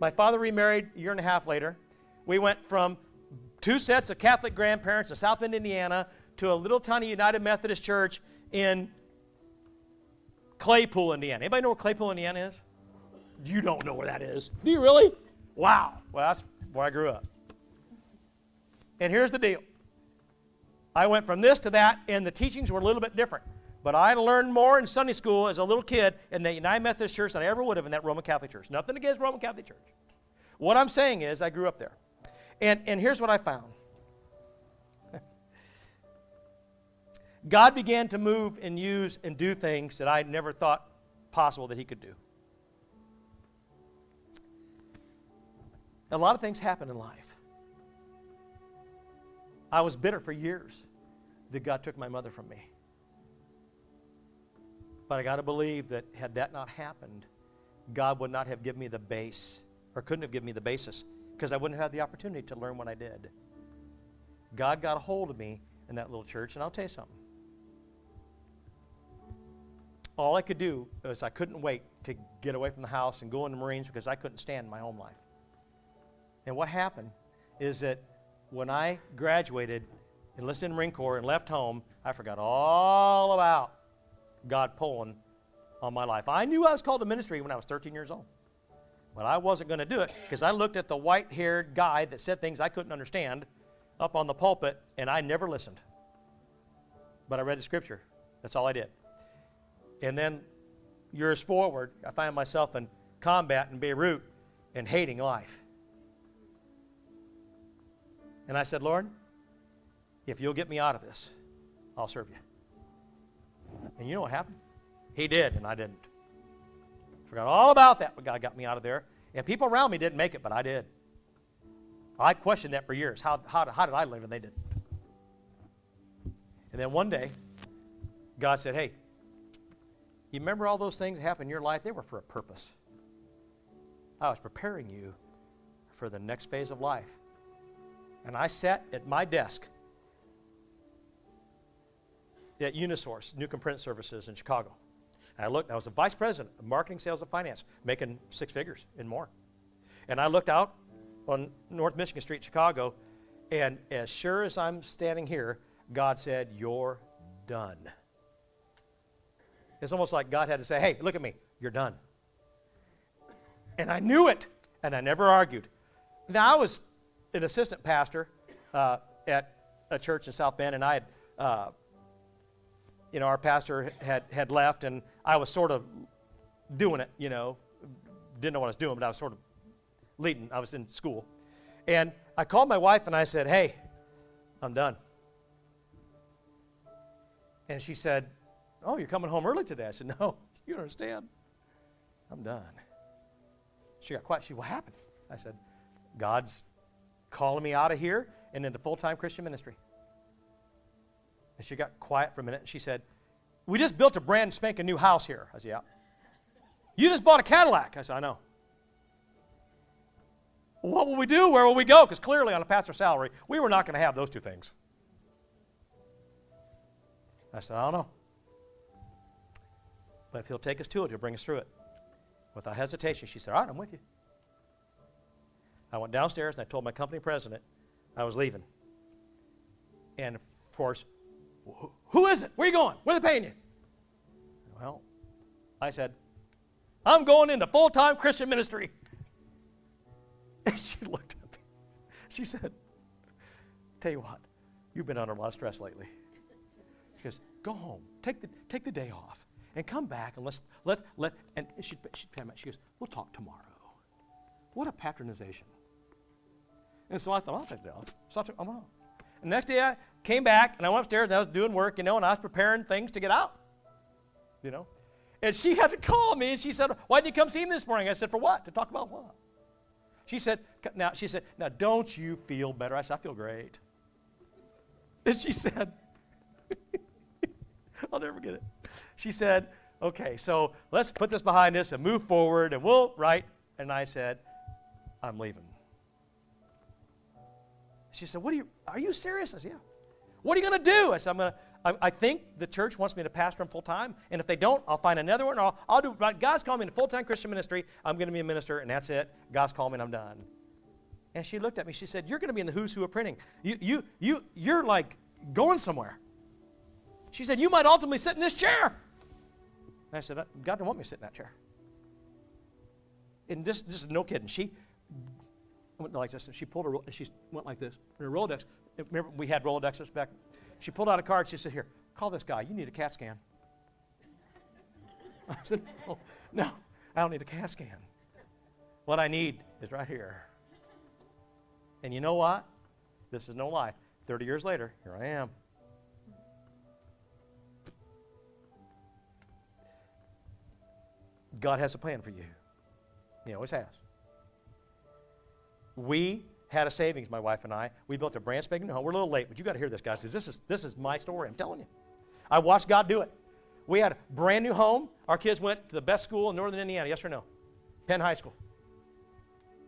my father remarried a year and a half later. We went from two sets of Catholic grandparents in South Bend, Indiana, to a little tiny United Methodist church in Claypool, Indiana. Anybody know where Claypool, Indiana is? You don't know where that is. Do you really? Wow. Well, that's where I grew up. And here's the deal I went from this to that, and the teachings were a little bit different. But I learned more in Sunday school as a little kid in the United Methodist Church than I ever would have in that Roman Catholic Church. Nothing against Roman Catholic Church. What I'm saying is, I grew up there. And, and here's what I found [LAUGHS] God began to move and use and do things that I never thought possible that He could do. A lot of things happen in life. I was bitter for years that God took my mother from me. But I got to believe that had that not happened, God would not have given me the base, or couldn't have given me the basis, because I wouldn't have had the opportunity to learn what I did. God got a hold of me in that little church, and I'll tell you something. All I could do was I couldn't wait to get away from the house and go in the Marines because I couldn't stand my home life. And what happened is that when I graduated, enlisted in the Marine Corps, and left home, I forgot all about God pulling on my life. I knew I was called to ministry when I was 13 years old. But I wasn't going to do it because I looked at the white haired guy that said things I couldn't understand up on the pulpit and I never listened. But I read the scripture. That's all I did. And then years forward, I find myself in combat in Beirut and hating life. And I said, Lord, if you'll get me out of this, I'll serve you. And you know what happened? He did, and I didn't. Forgot all about that, but God got me out of there. And people around me didn't make it, but I did. I questioned that for years. How, how, how did I live and they didn't? And then one day, God said, Hey, you remember all those things that happened in your life? They were for a purpose. I was preparing you for the next phase of life. And I sat at my desk at Unisource, Newcomb Print Services in Chicago. And I looked, I was the vice president of marketing, sales, and finance, making six figures and more. And I looked out on North Michigan Street, Chicago, and as sure as I'm standing here, God said, You're done. It's almost like God had to say, Hey, look at me, you're done. And I knew it, and I never argued. Now, I was an assistant pastor uh, at a church in South Bend, and I had uh, you know, our pastor had, had left, and I was sort of doing it, you know, didn't know what I was doing, but I was sort of leading. I was in school. And I called my wife and I said, Hey, I'm done. And she said, Oh, you're coming home early today. I said, No, [LAUGHS] you understand. I'm done. She got quiet. She, said, What happened? I said, God's calling me out of here and into full time Christian ministry. And she got quiet for a minute and she said, We just built a brand spanking new house here. I said, Yeah. You just bought a Cadillac. I said, I know. What will we do? Where will we go? Because clearly, on a pastor's salary, we were not going to have those two things. I said, I don't know. But if he'll take us to it, he'll bring us through it. Without hesitation, she said, All right, I'm with you. I went downstairs and I told my company president I was leaving. And of course, who is it? Where are you going? Where are they paying you? Well, I said, I'm going into full time Christian ministry. [LAUGHS] And she looked at me. She said, Tell you what, you've been under a lot of stress lately. She goes, Go home, take the, take the day off, and come back and let's, let's, let, and she, she, she goes, We'll talk tomorrow. What a patronization. And so I thought, I'll take the day off. So I took, I'm on. Next day I came back and I went upstairs and I was doing work, you know, and I was preparing things to get out. You know? And she [LAUGHS] had to call me and she said, Why did you come see me this morning? I said, For what? To talk about what? She said, now she said, now don't you feel better? I said, I feel great. [LAUGHS] And she said, [LAUGHS] I'll never forget it. She said, okay, so let's put this behind us and move forward and we'll right. And I said, I'm leaving. She said, "What are you? Are you serious?" I said, "Yeah." What are you going to do? I said, "I'm going to." I, think the church wants me to pastor them full time, and if they don't, I'll find another one. Or I'll, I'll do. God's called me to full time Christian ministry. I'm going to be a minister, and that's it. God's called me, and I'm done. And she looked at me. She said, "You're going to be in the who's who of printing. You, you, you, you're like going somewhere." She said, "You might ultimately sit in this chair." And I said, uh, "God didn't want me to sit in that chair." And this, this is no kidding. She went like this. And she pulled her. And she went like this. And her Rolodex. Remember, we had Rolodexes back. She pulled out a card. She said, "Here, call this guy. You need a CAT scan." [LAUGHS] I said, "No, no, I don't need a CAT scan. What I need is right here." And you know what? This is no lie. 30 years later, here I am. God has a plan for you. He always has. We had a savings, my wife and I. We built a brand spanking new home. We're a little late, but you got to hear this, guys. This is this is my story. I'm telling you. I watched God do it. We had a brand new home. Our kids went to the best school in northern Indiana. Yes or no? Penn High School.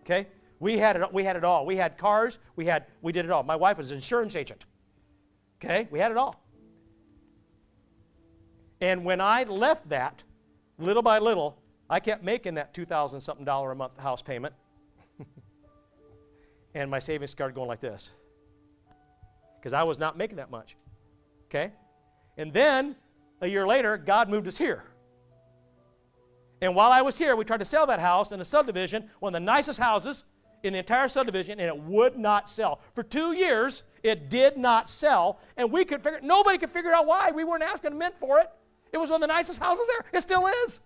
Okay. We had it. We had it all. We had cars. We had. We did it all. My wife was an insurance agent. Okay. We had it all. And when I left that, little by little, I kept making that two thousand something dollar a month house payment and my savings started going like this because I was not making that much. Okay? And then a year later, God moved us here. And while I was here, we tried to sell that house in a subdivision, one of the nicest houses in the entire subdivision, and it would not sell. For two years, it did not sell, and we could figure nobody could figure out why. We weren't asking a mint for it. It was one of the nicest houses there. It still is.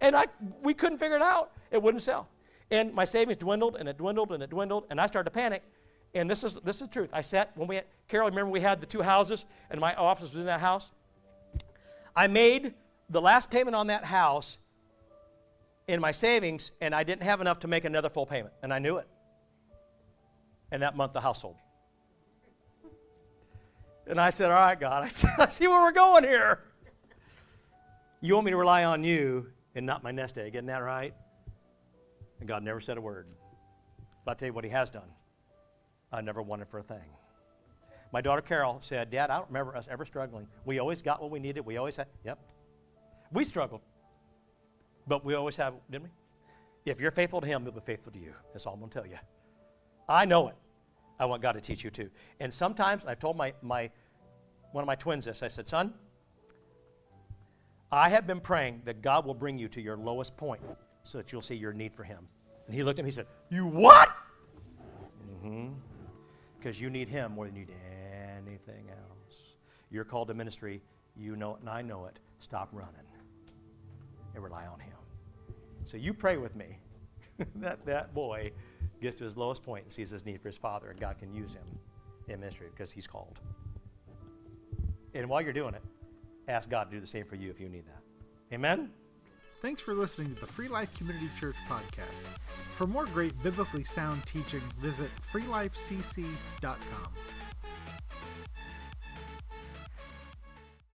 And I we couldn't figure it out. It wouldn't sell. And my savings dwindled and it dwindled and it dwindled, and I started to panic. And this is this is the truth. I sat when we had, Carol, remember we had the two houses, and my office was in that house. I made the last payment on that house in my savings, and I didn't have enough to make another full payment, and I knew it. And that month, the house sold. And I said, All right, God, [LAUGHS] I see where we're going here. You want me to rely on you and not my nest egg, isn't that right? And God never said a word. But I'll tell you what He has done. I never wanted for a thing. My daughter Carol said, Dad, I don't remember us ever struggling. We always got what we needed. We always had, yep. We struggled. But we always have, didn't we? If you're faithful to Him, He'll be faithful to you. That's all I'm going to tell you. I know it. I want God to teach you too. And sometimes I told my, my one of my twins this. I said, Son, I have been praying that God will bring you to your lowest point so that you'll see your need for Him. And he looked at me and he said, You what? Mm-hmm. Because you need Him more than you need anything else. You're called to ministry. You know it, and I know it. Stop running and rely on Him. So you pray with me [LAUGHS] that that boy gets to his lowest point and sees his need for his father, and God can use him in ministry because he's called. And while you're doing it, ask God to do the same for you if you need that. Amen? Thanks for listening to the Free Life Community Church podcast. For more great biblically sound teaching, visit freelifecc.com.